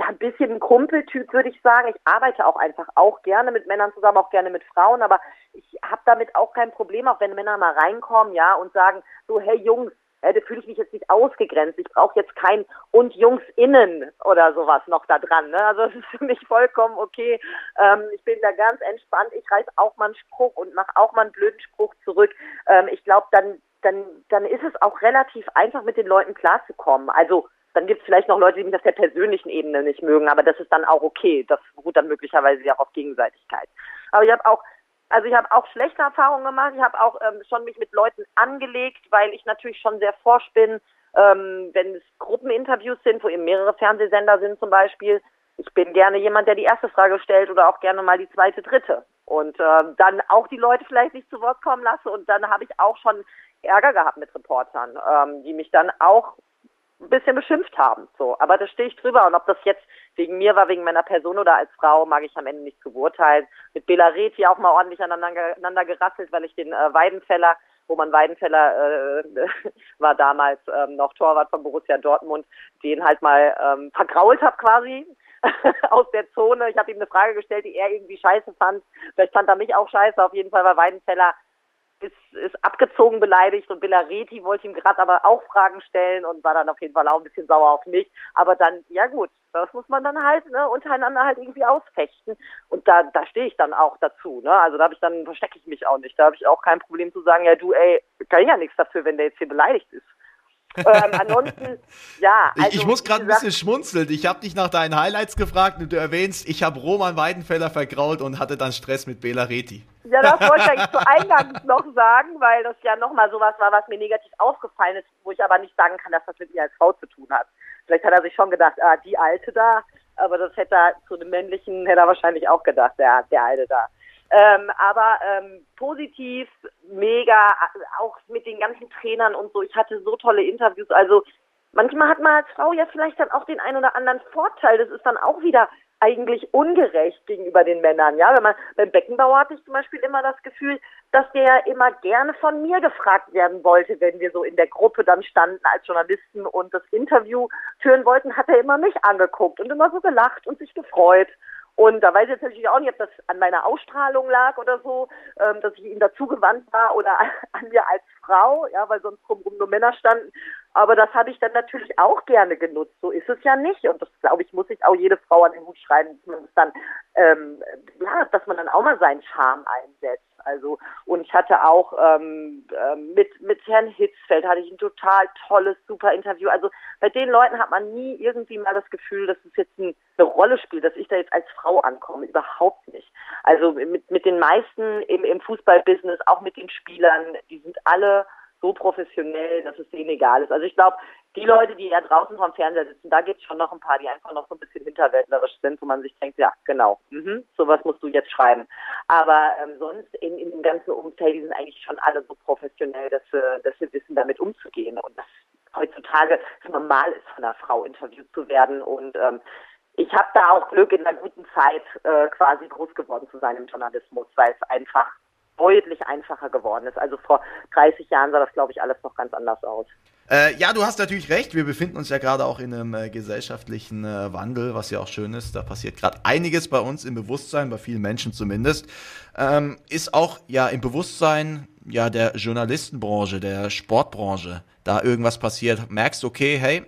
D: ja, ein bisschen ein Kumpeltyp, würde ich sagen. Ich arbeite auch einfach auch gerne mit Männern zusammen, auch gerne mit Frauen, aber ich habe damit auch kein Problem, auch wenn Männer mal reinkommen, ja, und sagen, so, hey Jungs, äh, da fühle ich mich jetzt nicht ausgegrenzt. Ich brauche jetzt kein und Jungs innen oder sowas noch da dran. Ne? Also es ist für mich vollkommen okay. Ähm, ich bin da ganz entspannt. Ich reiß auch mal einen Spruch und mache auch mal einen blöden Spruch zurück. Ähm, ich glaube, dann, dann, dann ist es auch relativ einfach, mit den Leuten klarzukommen. Also dann gibt es vielleicht noch Leute, die mich auf der persönlichen Ebene nicht mögen, aber das ist dann auch okay. Das beruht dann möglicherweise ja auch auf Gegenseitigkeit. Aber ich habe auch, also ich habe auch schlechte Erfahrungen gemacht. Ich habe auch ähm, schon mich mit Leuten angelegt, weil ich natürlich schon sehr forsch bin, ähm, wenn es Gruppeninterviews sind, wo eben mehrere Fernsehsender sind zum Beispiel. Ich bin gerne jemand, der die erste Frage stellt oder auch gerne mal die zweite, dritte. Und ähm, dann auch die Leute vielleicht nicht zu Wort kommen lasse. Und dann habe ich auch schon Ärger gehabt mit Reportern, ähm, die mich dann auch ein bisschen beschimpft haben. So, aber da stehe ich drüber. Und ob das jetzt wegen mir war, wegen meiner Person oder als Frau, mag ich am Ende nicht zu beurteilen. Mit Bela Reti auch mal ordentlich aneinander, gerasselt, weil ich den äh, Weidenfeller, Roman Weidenfeller äh, war damals ähm, noch Torwart von Borussia Dortmund, den halt mal ähm, vergrault habe quasi aus der Zone. Ich habe ihm eine Frage gestellt, die er irgendwie scheiße fand. Vielleicht fand er mich auch scheiße. Auf jeden Fall war Weidenfeller ist, ist abgezogen beleidigt und Bellareti wollte ihm gerade aber auch Fragen stellen und war dann auf jeden Fall auch ein bisschen sauer auf mich. Aber dann, ja gut, das muss man dann halt ne, untereinander halt irgendwie ausfechten. Und da, da stehe ich dann auch dazu. Ne? Also da habe ich dann, verstecke ich mich auch nicht. Da habe ich auch kein Problem zu sagen, ja du, ey, kann ich ja nichts dafür, wenn der jetzt hier beleidigt ist ähm, ansonsten, ja.
C: Also, ich, ich also, muss gerade ein bisschen schmunzeln. Ich habe dich nach deinen Highlights gefragt und du erwähnst, ich habe Roman Weidenfeller vergrault und hatte dann Stress mit Bela Reti.
D: Ja, das wollte ich eigentlich zu Eingangs noch sagen, weil das ja nochmal sowas war, was mir negativ aufgefallen ist, wo ich aber nicht sagen kann, dass das mit ihr als Frau zu tun hat. Vielleicht hat er sich schon gedacht, ah, die Alte da, aber das hätte er zu einem männlichen, hätte er wahrscheinlich auch gedacht, der, der Alte da. Ähm, aber ähm, positiv, mega, auch mit den ganzen Trainern und so. Ich hatte so tolle Interviews. Also manchmal hat man als Frau ja vielleicht dann auch den einen oder anderen Vorteil. Das ist dann auch wieder eigentlich ungerecht gegenüber den Männern. Ja, wenn man beim Beckenbauer hatte ich zum Beispiel immer das Gefühl, dass der immer gerne von mir gefragt werden wollte, wenn wir so in der Gruppe dann standen als Journalisten und das Interview führen wollten, hat er immer mich angeguckt und immer so gelacht und sich gefreut. Und da weiß ich jetzt natürlich auch nicht, ob das an meiner Ausstrahlung lag oder so, ähm, dass ich ihm dazugewandt war oder an mir als Frau, ja, weil sonst drumherum nur Männer standen. Aber das habe ich dann natürlich auch gerne genutzt. So ist es ja nicht. Und das, glaube ich, muss sich auch jede Frau an den Hut schreiben, dass man dann, ähm, ja, dass man dann auch mal seinen Charme einsetzt. Also und ich hatte auch ähm, ähm, mit mit Herrn Hitzfeld hatte ich ein total tolles, super Interview. Also bei den Leuten hat man nie irgendwie mal das Gefühl, dass es jetzt ein, eine Rolle spielt, dass ich da jetzt als Frau ankomme. Überhaupt nicht. Also mit mit den meisten im, im Fußballbusiness, auch mit den Spielern, die sind alle so professionell, dass es denen egal ist. Also ich glaube, die Leute, die ja draußen vom Fernseher sitzen, da gibt es schon noch ein paar, die einfach noch so ein bisschen hinterwäldlerisch sind, wo man sich denkt, ja, genau, mhm, sowas musst du jetzt schreiben. Aber ähm, sonst in, in dem ganzen Umfeld, die sind eigentlich schon alle so professionell, dass wir, dass wir wissen, damit umzugehen. Und das heutzutage normal ist, von einer Frau interviewt zu werden. Und ähm, ich habe da auch Glück, in einer guten Zeit äh, quasi groß geworden zu sein im Journalismus, weil es einfach deutlich einfacher geworden ist. Also vor 30 Jahren sah das, glaube ich, alles noch ganz anders aus.
C: Äh, ja, du hast natürlich recht. Wir befinden uns ja gerade auch in einem äh, gesellschaftlichen äh, Wandel, was ja auch schön ist. Da passiert gerade einiges bei uns im Bewusstsein, bei vielen Menschen zumindest. Ähm, ist auch ja im Bewusstsein ja der Journalistenbranche, der Sportbranche, da irgendwas passiert. Merkst, okay, hey,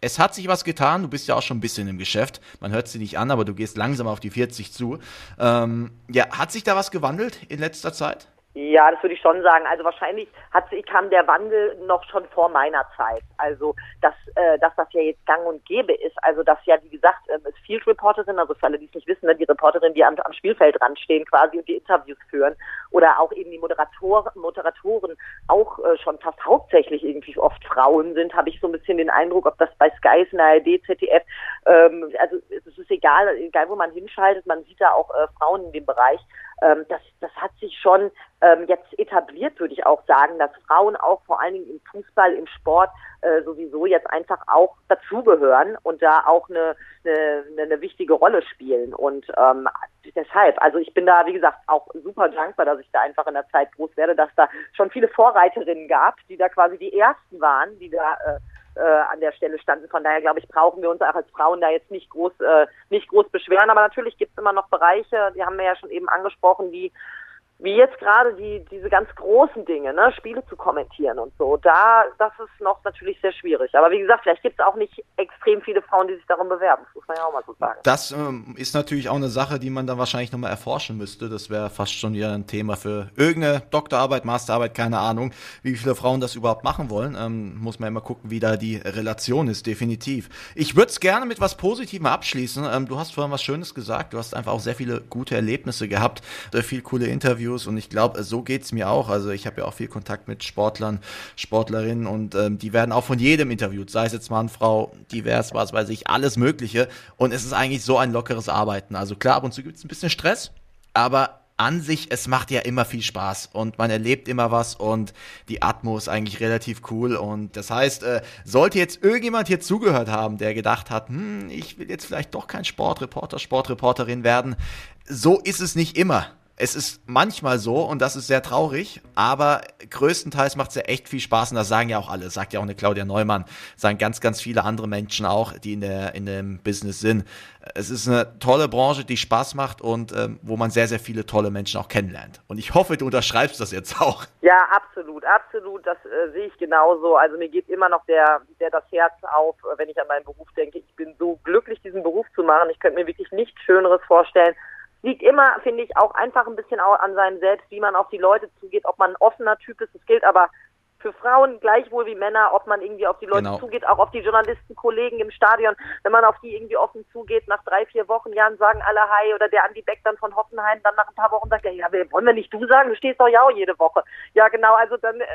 C: es hat sich was getan. Du bist ja auch schon ein bisschen im Geschäft. Man hört sie nicht an, aber du gehst langsam auf die 40 zu. Ähm, ja, hat sich da was gewandelt in letzter Zeit?
D: Ja, das würde ich schon sagen. Also wahrscheinlich hat, kam der Wandel noch schon vor meiner Zeit. Also dass, äh, dass das ja jetzt gang und gäbe ist. Also dass ja, wie gesagt, ähm, es Field Reporterin, also für alle, die es nicht wissen, ne, die Reporterin, die am, am Spielfeld dran stehen quasi und die Interviews führen. Oder auch eben die Moderator, Moderatoren auch äh, schon fast hauptsächlich irgendwie oft Frauen sind, habe ich so ein bisschen den Eindruck, ob das bei Sky ist, ARD, ZDF, ähm, also es ist egal, egal wo man hinschaltet, man sieht da auch äh, Frauen in dem Bereich ähm, das, das hat sich schon ähm, jetzt etabliert, würde ich auch sagen, dass Frauen auch vor allen Dingen im Fußball, im Sport äh, sowieso jetzt einfach auch dazugehören und da auch eine, eine, eine wichtige Rolle spielen. Und ähm, deshalb, also ich bin da, wie gesagt, auch super dankbar, dass ich da einfach in der Zeit groß werde, dass da schon viele Vorreiterinnen gab, die da quasi die ersten waren, die da äh, äh, an der Stelle standen. Von daher glaube ich, brauchen wir uns auch als Frauen da jetzt nicht groß, äh, nicht groß beschweren. Aber natürlich gibt es immer noch Bereiche, die haben wir ja schon eben angesprochen, die wie jetzt gerade die, diese ganz großen Dinge, ne, Spiele zu kommentieren und so, da, das ist noch natürlich sehr schwierig. Aber wie gesagt, vielleicht gibt es auch nicht extrem viele Frauen, die sich darum bewerben. Das muss man ja auch mal so sagen.
C: Das ähm, ist natürlich auch eine Sache, die man dann wahrscheinlich nochmal erforschen müsste. Das wäre fast schon wieder ein Thema für irgendeine Doktorarbeit, Masterarbeit, keine Ahnung, wie viele Frauen das überhaupt machen wollen. Ähm, muss man immer gucken, wie da die Relation ist, definitiv. Ich würde es gerne mit was Positivem abschließen. Ähm, du hast vorhin was Schönes gesagt. Du hast einfach auch sehr viele gute Erlebnisse gehabt, sehr viel coole Interviews Interviews und ich glaube, so geht es mir auch. Also ich habe ja auch viel Kontakt mit Sportlern, Sportlerinnen und ähm, die werden auch von jedem interviewt, sei es jetzt Mann, Frau, divers, was weiß ich, alles Mögliche. Und es ist eigentlich so ein lockeres Arbeiten. Also klar, ab und zu gibt es ein bisschen Stress, aber an sich, es macht ja immer viel Spaß und man erlebt immer was und die Atmo ist eigentlich relativ cool und das heißt, äh, sollte jetzt irgendjemand hier zugehört haben, der gedacht hat, hm, ich will jetzt vielleicht doch kein Sportreporter, Sportreporterin werden, so ist es nicht immer. Es ist manchmal so und das ist sehr traurig, aber größtenteils macht es ja echt viel Spaß und das sagen ja auch alle, sagt ja auch eine Claudia Neumann, sagen ganz, ganz viele andere Menschen auch, die in, der, in dem Business sind. Es ist eine tolle Branche, die Spaß macht und ähm, wo man sehr, sehr viele tolle Menschen auch kennenlernt. Und ich hoffe, du unterschreibst das jetzt auch.
D: Ja, absolut, absolut. Das äh, sehe ich genauso. Also mir geht immer noch der, der das Herz auf, wenn ich an meinen Beruf denke. Ich bin so glücklich, diesen Beruf zu machen. Ich könnte mir wirklich nichts Schöneres vorstellen liegt immer, finde ich, auch einfach ein bisschen an seinem Selbst, wie man auf die Leute zugeht, ob man ein offener Typ ist. Das gilt aber für Frauen gleichwohl wie Männer, ob man irgendwie auf die Leute genau. zugeht, auch auf die Journalisten, Kollegen im Stadion, wenn man auf die irgendwie offen zugeht, nach drei, vier Wochen, Jahren sagen alle Hi oder der Andi Beck dann von Hoffenheim dann nach ein paar Wochen sagt, ja, ja wollen wir nicht du sagen, du stehst doch ja auch jede Woche. Ja, genau, also dann ne,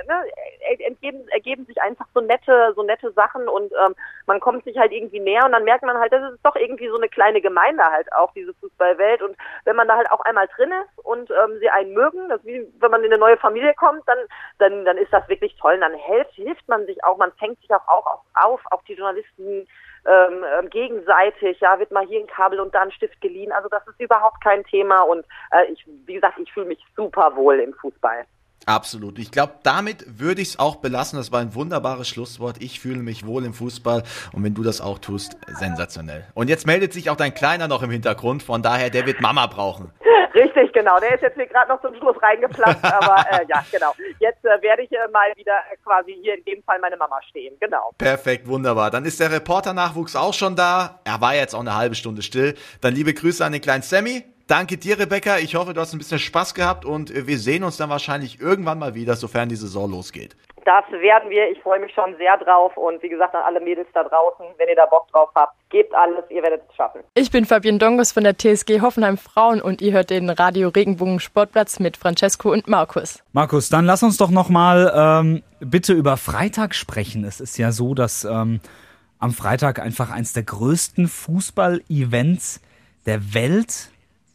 D: entgeben, ergeben sich einfach so nette, so nette Sachen und ähm, man kommt sich halt irgendwie näher und dann merkt man halt, das ist doch irgendwie so eine kleine Gemeinde halt auch, diese Fußballwelt und wenn man da halt auch einmal drin ist und ähm, sie einen mögen, das wie wenn man in eine neue Familie kommt, dann, dann, dann ist das wirklich wirklich toll. Und dann hilft, hilft man sich auch, man fängt sich auch, auch auf, auch die Journalisten ähm, ähm, gegenseitig, ja, wird mal hier ein Kabel und da ein Stift geliehen. Also das ist überhaupt kein Thema und äh, ich, wie gesagt, ich fühle mich super wohl im Fußball.
C: Absolut. Ich glaube, damit würde ich es auch belassen. Das war ein wunderbares Schlusswort. Ich fühle mich wohl im Fußball und wenn du das auch tust, sensationell. Und jetzt meldet sich auch dein Kleiner noch im Hintergrund. Von daher, der wird Mama brauchen.
D: Richtig, genau. Der ist jetzt hier gerade noch zum Schluss reingeplatzt, aber äh, ja, genau. Jetzt äh, werde ich äh, mal wieder quasi hier in dem Fall meine Mama stehen. Genau.
C: Perfekt, wunderbar. Dann ist der Reporter-Nachwuchs auch schon da. Er war jetzt auch eine halbe Stunde still. Dann liebe Grüße an den kleinen Sammy. Danke dir, Rebecca. Ich hoffe, du hast ein bisschen Spaß gehabt und wir sehen uns dann wahrscheinlich irgendwann mal wieder, sofern die Saison losgeht.
D: Das werden wir. Ich freue mich schon sehr drauf. Und wie gesagt, an alle Mädels da draußen, wenn ihr da Bock drauf habt, gebt alles, ihr werdet es schaffen.
E: Ich bin Fabienne Dongos von der TSG Hoffenheim Frauen und ihr hört den Radio Regenbogen Sportplatz mit Francesco und Markus.
B: Markus, dann lass uns doch nochmal ähm, bitte über Freitag sprechen. Es ist ja so, dass ähm, am Freitag einfach eins der größten Fußball-Events der Welt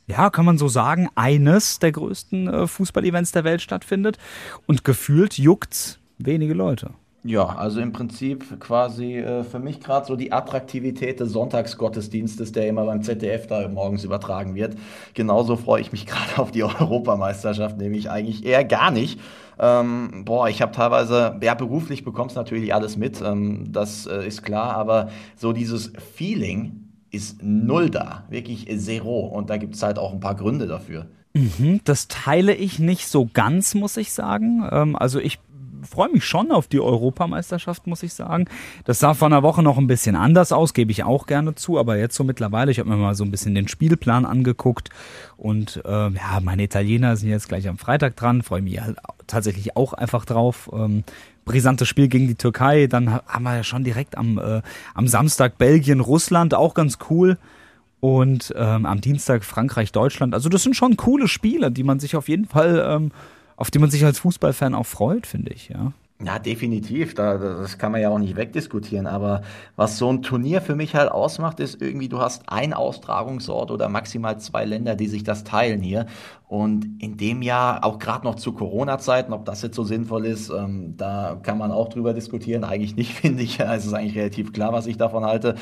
B: ja, kann man so sagen, eines der größten äh, Fußball-Events der Welt stattfindet. Und gefühlt juckt wenige Leute.
C: Ja, also im Prinzip quasi äh, für mich gerade so die Attraktivität des Sonntagsgottesdienstes, der immer beim ZDF da morgens übertragen wird. Genauso freue ich mich gerade auf die Europameisterschaft, nämlich eigentlich eher gar nicht. Ähm, boah, ich habe teilweise, ja, beruflich bekommst natürlich alles mit, ähm, das äh, ist klar, aber so dieses Feeling ist null da, wirklich zero. Und da gibt es halt auch ein paar Gründe dafür.
B: Mhm, das teile ich nicht so ganz, muss ich sagen. Ähm, also ich freue mich schon auf die Europameisterschaft, muss ich sagen. Das sah vor einer Woche noch ein bisschen anders aus, gebe ich auch gerne zu, aber jetzt so mittlerweile, ich habe mir mal so ein bisschen den Spielplan angeguckt und äh, ja, meine Italiener sind jetzt gleich am Freitag dran, freue mich halt tatsächlich auch einfach drauf. Ähm, brisantes Spiel gegen die Türkei, dann haben wir ja schon direkt am, äh, am Samstag Belgien, Russland, auch ganz cool. Und ähm, am Dienstag Frankreich, Deutschland. Also das sind schon coole Spiele, die man sich auf jeden Fall ähm, auf die man sich als Fußballfan auch freut, finde ich, ja.
C: Ja, definitiv. Da, das kann man ja auch nicht wegdiskutieren. Aber was so ein Turnier für mich halt ausmacht, ist irgendwie, du hast einen Austragungsort oder maximal zwei Länder, die sich das teilen hier. Und in dem Jahr, auch gerade noch zu Corona-Zeiten, ob das jetzt so sinnvoll ist, ähm, da kann man auch drüber diskutieren. Eigentlich nicht, finde ich. Es ist eigentlich relativ klar, was ich davon halte,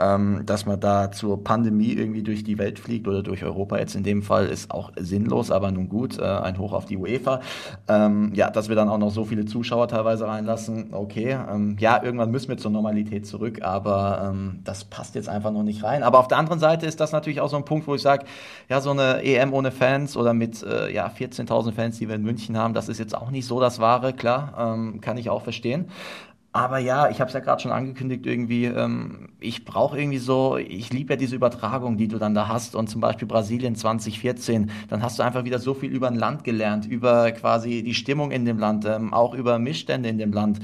C: ähm, dass man da zur Pandemie irgendwie durch die Welt fliegt oder durch Europa jetzt in dem Fall, ist auch sinnlos, aber nun gut, äh, ein Hoch auf die UEFA. Ähm, ja, dass wir dann auch noch so viele Zuschauer teilweise reinlassen, okay. Ähm, ja, irgendwann müssen wir zur Normalität zurück, aber ähm, das passt jetzt einfach noch nicht rein. Aber auf der anderen Seite ist das natürlich auch so ein Punkt, wo ich sage, ja, so eine EM ohne Fans oder oder mit äh, ja, 14.000 Fans, die wir in München haben, das ist jetzt auch nicht so das Wahre, klar, ähm, kann ich auch verstehen. Aber ja, ich habe es ja gerade schon angekündigt, irgendwie, ähm, ich brauche irgendwie so, ich liebe ja diese Übertragung, die du dann da hast. Und zum Beispiel Brasilien 2014, dann hast du einfach wieder so viel über ein Land gelernt, über quasi die Stimmung in dem Land, ähm, auch über Missstände in dem Land.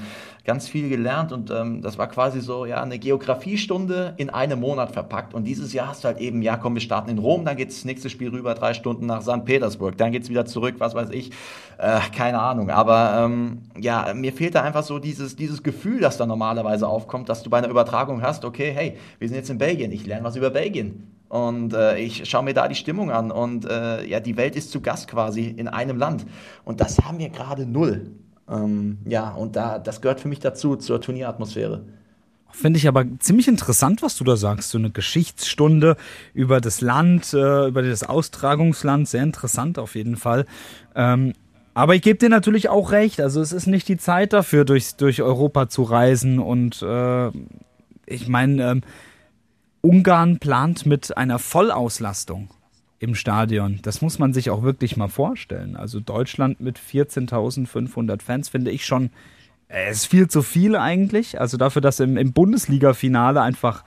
C: Ganz viel gelernt und ähm, das war quasi so, ja, eine Geografiestunde in einem Monat verpackt. Und dieses Jahr hast du halt eben, ja, komm, wir starten in Rom, dann geht das nächste Spiel rüber, drei Stunden nach St. Petersburg, dann geht's wieder zurück, was weiß ich, äh, keine Ahnung. Aber ähm, ja, mir fehlt da einfach so dieses, dieses Gefühl, Gefühl, das da normalerweise aufkommt, dass du bei einer Übertragung hast, okay, hey, wir sind jetzt in Belgien, ich lerne was über Belgien. Und äh, ich schaue mir da die Stimmung an und äh, ja, die Welt ist zu Gast quasi in einem Land. Und das haben wir gerade null. Ähm, ja, und da, das gehört für mich dazu, zur Turnieratmosphäre.
B: Finde ich aber ziemlich interessant, was du da sagst. So eine Geschichtsstunde über das Land, äh, über das Austragungsland. Sehr interessant auf jeden Fall. Ähm, aber ich gebe dir natürlich auch recht. Also es ist nicht die Zeit dafür, durch, durch Europa zu reisen. Und äh, ich meine, ähm, Ungarn plant mit einer Vollauslastung im Stadion. Das muss man sich auch wirklich mal vorstellen. Also Deutschland mit 14.500 Fans finde ich schon, es äh, ist viel zu viel eigentlich. Also dafür, dass im, im Bundesliga-Finale einfach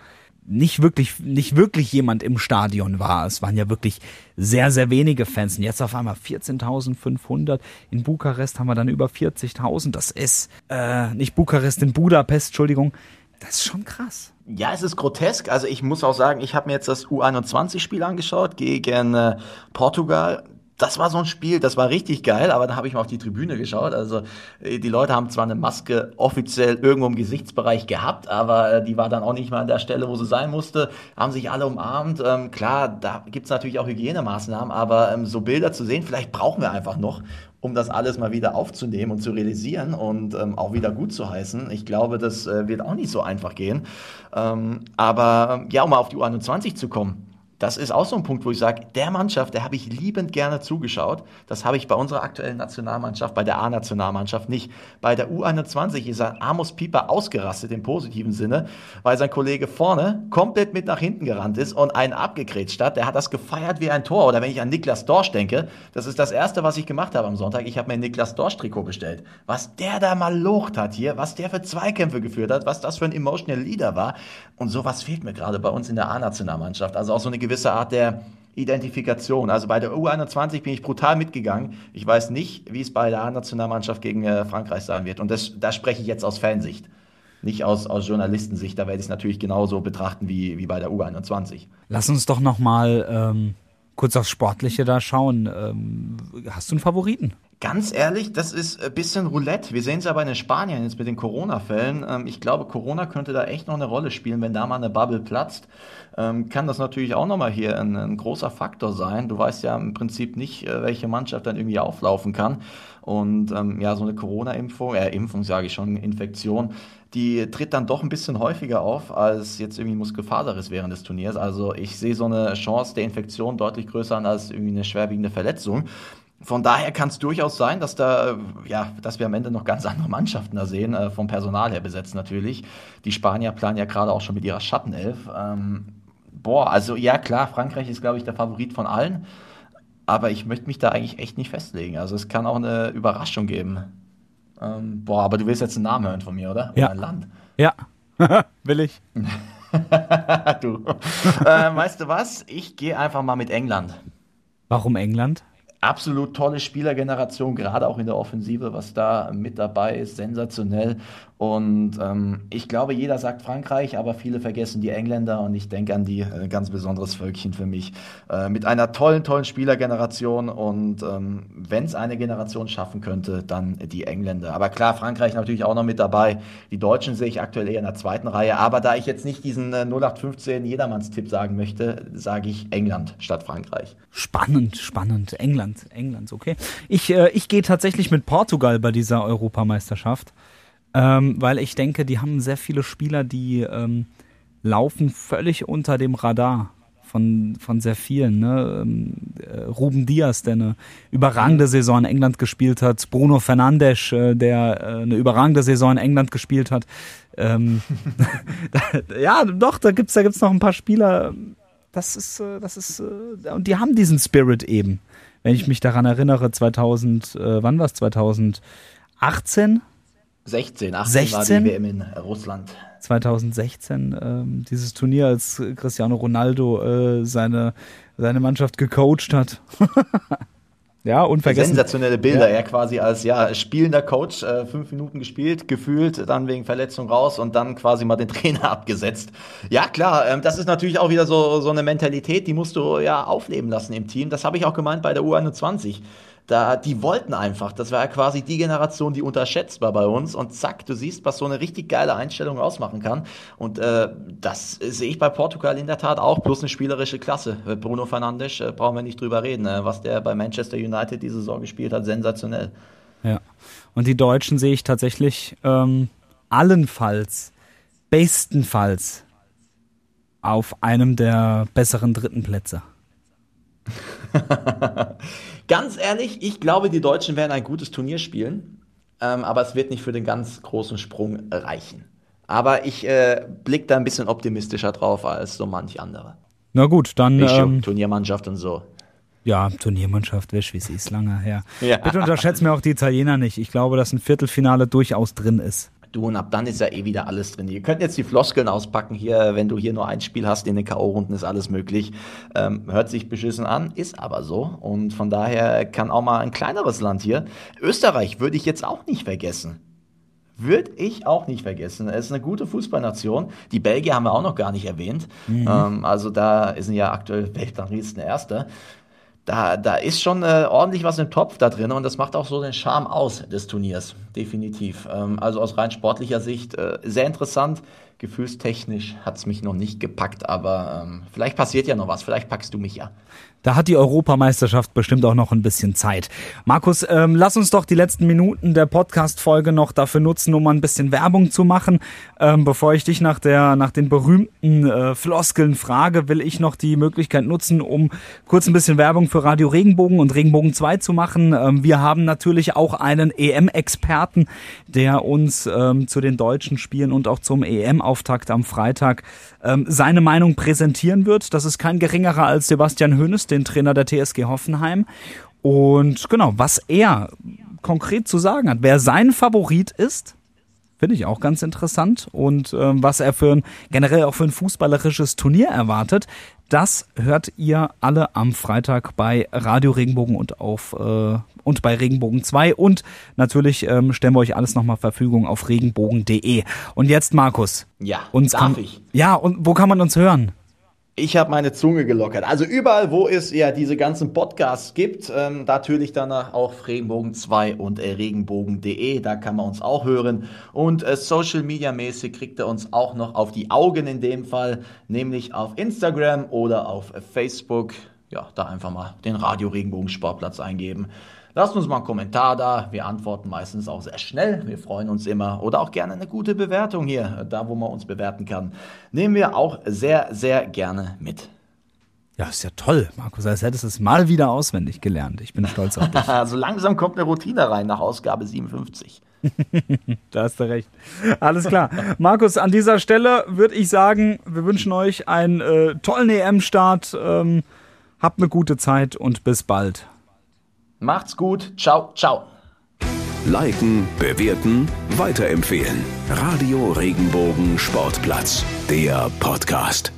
B: nicht wirklich, nicht wirklich jemand im Stadion war. Es waren ja wirklich sehr, sehr wenige Fans. Und jetzt auf einmal 14.500. In Bukarest haben wir dann über 40.000. Das ist, äh, nicht Bukarest, in Budapest, Entschuldigung. Das ist schon krass.
C: Ja, es ist grotesk. Also ich muss auch sagen, ich habe mir jetzt das U21-Spiel angeschaut gegen äh, Portugal das war so ein Spiel, das war richtig geil, aber dann habe ich mal auf die Tribüne geschaut. Also äh, die Leute haben zwar eine Maske offiziell irgendwo im Gesichtsbereich gehabt, aber äh, die war dann auch nicht mal an der Stelle, wo sie sein musste, haben sich alle umarmt. Ähm, klar, da gibt's natürlich auch Hygienemaßnahmen, aber ähm, so Bilder zu sehen, vielleicht brauchen wir einfach noch, um das alles mal wieder aufzunehmen und zu realisieren und ähm, auch wieder gut zu heißen. Ich glaube, das äh, wird auch nicht so einfach gehen. Ähm, aber ja, um mal auf die U21 zu kommen das ist auch so ein Punkt, wo ich sage, der Mannschaft, der habe ich liebend gerne zugeschaut. Das habe ich bei unserer aktuellen Nationalmannschaft, bei der A-Nationalmannschaft nicht. Bei der U21 ist ein Amos Pieper ausgerastet im positiven Sinne, weil sein Kollege vorne komplett mit nach hinten gerannt ist und einen abgekrätscht hat. Der hat das gefeiert wie ein Tor. Oder wenn ich an Niklas Dorsch denke, das ist das Erste, was ich gemacht habe am Sonntag. Ich habe mir ein Niklas Dorsch-Trikot bestellt. Was der da mal locht hat hier, was der für Zweikämpfe geführt hat, was das für ein Emotional Leader war. Und sowas fehlt mir gerade bei uns in der A-Nationalmannschaft. Also auch so eine gewisse Art der Identifikation. Also bei der U21 bin ich brutal mitgegangen. Ich weiß nicht, wie es bei der A-Nationalmannschaft gegen äh, Frankreich sein wird. Und das, da spreche ich jetzt aus Fansicht. Nicht aus, aus Journalistensicht, da werde ich es natürlich genauso betrachten wie, wie bei der U21.
B: Lass uns doch nochmal ähm, kurz aufs Sportliche da schauen. Ähm, hast du einen Favoriten?
C: Ganz ehrlich, das ist ein bisschen Roulette. Wir sehen es ja bei den Spaniern jetzt mit den Corona-Fällen. Ähm, ich glaube, Corona könnte da echt noch eine Rolle spielen, wenn da mal eine Bubble platzt. Ähm, kann das natürlich auch nochmal hier ein, ein großer Faktor sein. Du weißt ja im Prinzip nicht, äh, welche Mannschaft dann irgendwie auflaufen kann. Und ähm, ja, so eine Corona-Impfung, äh, Impfung sage ich schon, Infektion, die tritt dann doch ein bisschen häufiger auf als jetzt irgendwie Muskelfaserriss während des Turniers. Also ich sehe so eine Chance der Infektion deutlich größer an als irgendwie eine schwerwiegende Verletzung. Von daher kann es durchaus sein, dass da, ja, dass wir am Ende noch ganz andere Mannschaften da sehen, äh, vom Personal her besetzt natürlich. Die Spanier planen ja gerade auch schon mit ihrer Schattenelf. Ähm, boah, also ja klar, Frankreich ist, glaube ich, der Favorit von allen. Aber ich möchte mich da eigentlich echt nicht festlegen. Also es kann auch eine Überraschung geben. Ähm, boah, aber du willst jetzt einen Namen hören von mir, oder?
B: Ja.
C: Ein Land.
B: Ja, will ich.
C: du. äh, weißt du was? Ich gehe einfach mal mit England.
B: Warum England?
C: Absolut tolle Spielergeneration, gerade auch in der Offensive, was da mit dabei ist, sensationell. Und ähm, ich glaube, jeder sagt Frankreich, aber viele vergessen die Engländer und ich denke an die äh, ganz besonderes Völkchen für mich. Äh, mit einer tollen, tollen Spielergeneration und ähm, wenn es eine Generation schaffen könnte, dann die Engländer. Aber klar, Frankreich natürlich auch noch mit dabei. Die Deutschen sehe ich aktuell eher in der zweiten Reihe. Aber da ich jetzt nicht diesen äh, 0815 Jedermannstipp sagen möchte, sage ich England statt Frankreich.
B: Spannend, spannend. England, England, okay. Ich, äh, ich gehe tatsächlich mit Portugal bei dieser Europameisterschaft. Ähm, weil ich denke, die haben sehr viele Spieler, die ähm, laufen völlig unter dem Radar von, von sehr vielen. Ne? Ähm, äh, Ruben Diaz, der eine überragende Saison in England gespielt hat. Bruno Fernandes, äh, der äh, eine überragende Saison in England gespielt hat. Ähm, ja, doch, da gibt's da gibt's noch ein paar Spieler. Das ist, das ist, und die haben diesen Spirit eben. Wenn ich mich daran erinnere, 2000, äh, wann war's? 2018?
C: 16, 18
B: 16?
C: war die WM in Russland.
B: 2016 ähm, dieses Turnier, als Cristiano Ronaldo äh, seine, seine Mannschaft gecoacht hat. ja, unvergessen.
C: Sensationelle Bilder.
B: Ja.
C: Er quasi als ja, spielender Coach, äh, fünf Minuten gespielt, gefühlt, dann wegen Verletzung raus und dann quasi mal den Trainer abgesetzt. Ja, klar, ähm, das ist natürlich auch wieder so, so eine Mentalität, die musst du ja aufleben lassen im Team. Das habe ich auch gemeint bei der U21 da, die wollten einfach. Das war ja quasi die Generation, die unterschätzt war bei uns. Und zack, du siehst, was so eine richtig geile Einstellung ausmachen kann. Und äh, das sehe ich bei Portugal in der Tat auch. Plus eine spielerische Klasse. Bruno Fernandes, äh, brauchen wir nicht drüber reden. Äh, was der bei Manchester United diese Saison gespielt hat, sensationell.
B: Ja. Und die Deutschen sehe ich tatsächlich ähm, allenfalls, bestenfalls auf einem der besseren dritten Plätze.
C: ganz ehrlich, ich glaube, die Deutschen werden ein gutes Turnier spielen, ähm, aber es wird nicht für den ganz großen Sprung reichen. Aber ich äh, blicke da ein bisschen optimistischer drauf als so manch andere.
B: Na gut, dann.
C: Ähm, Turniermannschaft und so.
B: Ja, Turniermannschaft, wisch, wie sie ist lange her. Ja. Bitte unterschätzt mir auch die Italiener nicht. Ich glaube, dass ein Viertelfinale durchaus drin ist.
C: Du, und ab dann ist ja eh wieder alles drin. Ihr könnt jetzt die Floskeln auspacken hier, wenn du hier nur ein Spiel hast in den K.O.-Runden, ist alles möglich. Ähm, hört sich beschissen an, ist aber so. Und von daher kann auch mal ein kleineres Land hier. Österreich würde ich jetzt auch nicht vergessen. Würde ich auch nicht vergessen. Es ist eine gute Fußballnation. Die Belgier haben wir auch noch gar nicht erwähnt. Mhm. Ähm, also da sind ja aktuell Weltranglisten Erster da, da ist schon äh, ordentlich was im Topf da drin und das macht auch so den Charme aus des Turniers, definitiv. Ähm, also aus rein sportlicher Sicht äh, sehr interessant. Gefühlstechnisch hat es mich noch nicht gepackt, aber ähm, vielleicht passiert ja noch was, vielleicht packst du mich ja.
B: Da hat die Europameisterschaft bestimmt auch noch ein bisschen Zeit. Markus, ähm, lass uns doch die letzten Minuten der Podcast-Folge noch dafür nutzen, um mal ein bisschen Werbung zu machen. Ähm, bevor ich dich nach, der, nach den berühmten äh, Floskeln frage, will ich noch die Möglichkeit nutzen, um kurz ein bisschen Werbung für Radio Regenbogen und Regenbogen 2 zu machen. Ähm, wir haben natürlich auch einen EM-Experten, der uns ähm, zu den deutschen Spielen und auch zum EM-Auftakt am Freitag ähm, seine Meinung präsentieren wird. Das ist kein geringerer als Sebastian Hoeneß, den Trainer der TSG Hoffenheim. Und genau, was er konkret zu sagen hat, wer sein Favorit ist, finde ich auch ganz interessant. Und ähm, was er für ein, generell auch für ein fußballerisches Turnier erwartet, das hört ihr alle am Freitag bei Radio Regenbogen und auf äh, und bei Regenbogen 2 und natürlich ähm, stellen wir euch alles nochmal Verfügung auf regenbogen.de. Und jetzt Markus.
C: Ja,
B: uns
C: darf
B: kann,
C: ich.
B: Ja, und wo kann man uns hören?
C: Ich habe meine Zunge gelockert. Also überall, wo es ja diese ganzen Podcasts gibt, ähm, natürlich danach auch Regenbogen 2 und äh, regenbogen.de, da kann man uns auch hören. Und äh, Social Media mäßig kriegt er uns auch noch auf die Augen in dem Fall, nämlich auf Instagram oder auf Facebook. Ja, da einfach mal den Radio Regenbogen Sportplatz eingeben. Lasst uns mal einen Kommentar da. Wir antworten meistens auch sehr schnell. Wir freuen uns immer. Oder auch gerne eine gute Bewertung hier, da wo man uns bewerten kann. Nehmen wir auch sehr, sehr gerne mit.
B: Ja, ist ja toll, Markus. Als hättest du es mal wieder auswendig gelernt. Ich bin stolz auf dich.
C: so langsam kommt eine Routine rein nach Ausgabe 57.
B: da hast du recht. Alles klar. Markus, an dieser Stelle würde ich sagen, wir wünschen euch einen äh, tollen EM-Start. Ähm, habt eine gute Zeit und bis bald.
C: Macht's gut. Ciao, ciao.
A: Liken, bewerten, weiterempfehlen. Radio Regenbogen Sportplatz, der Podcast.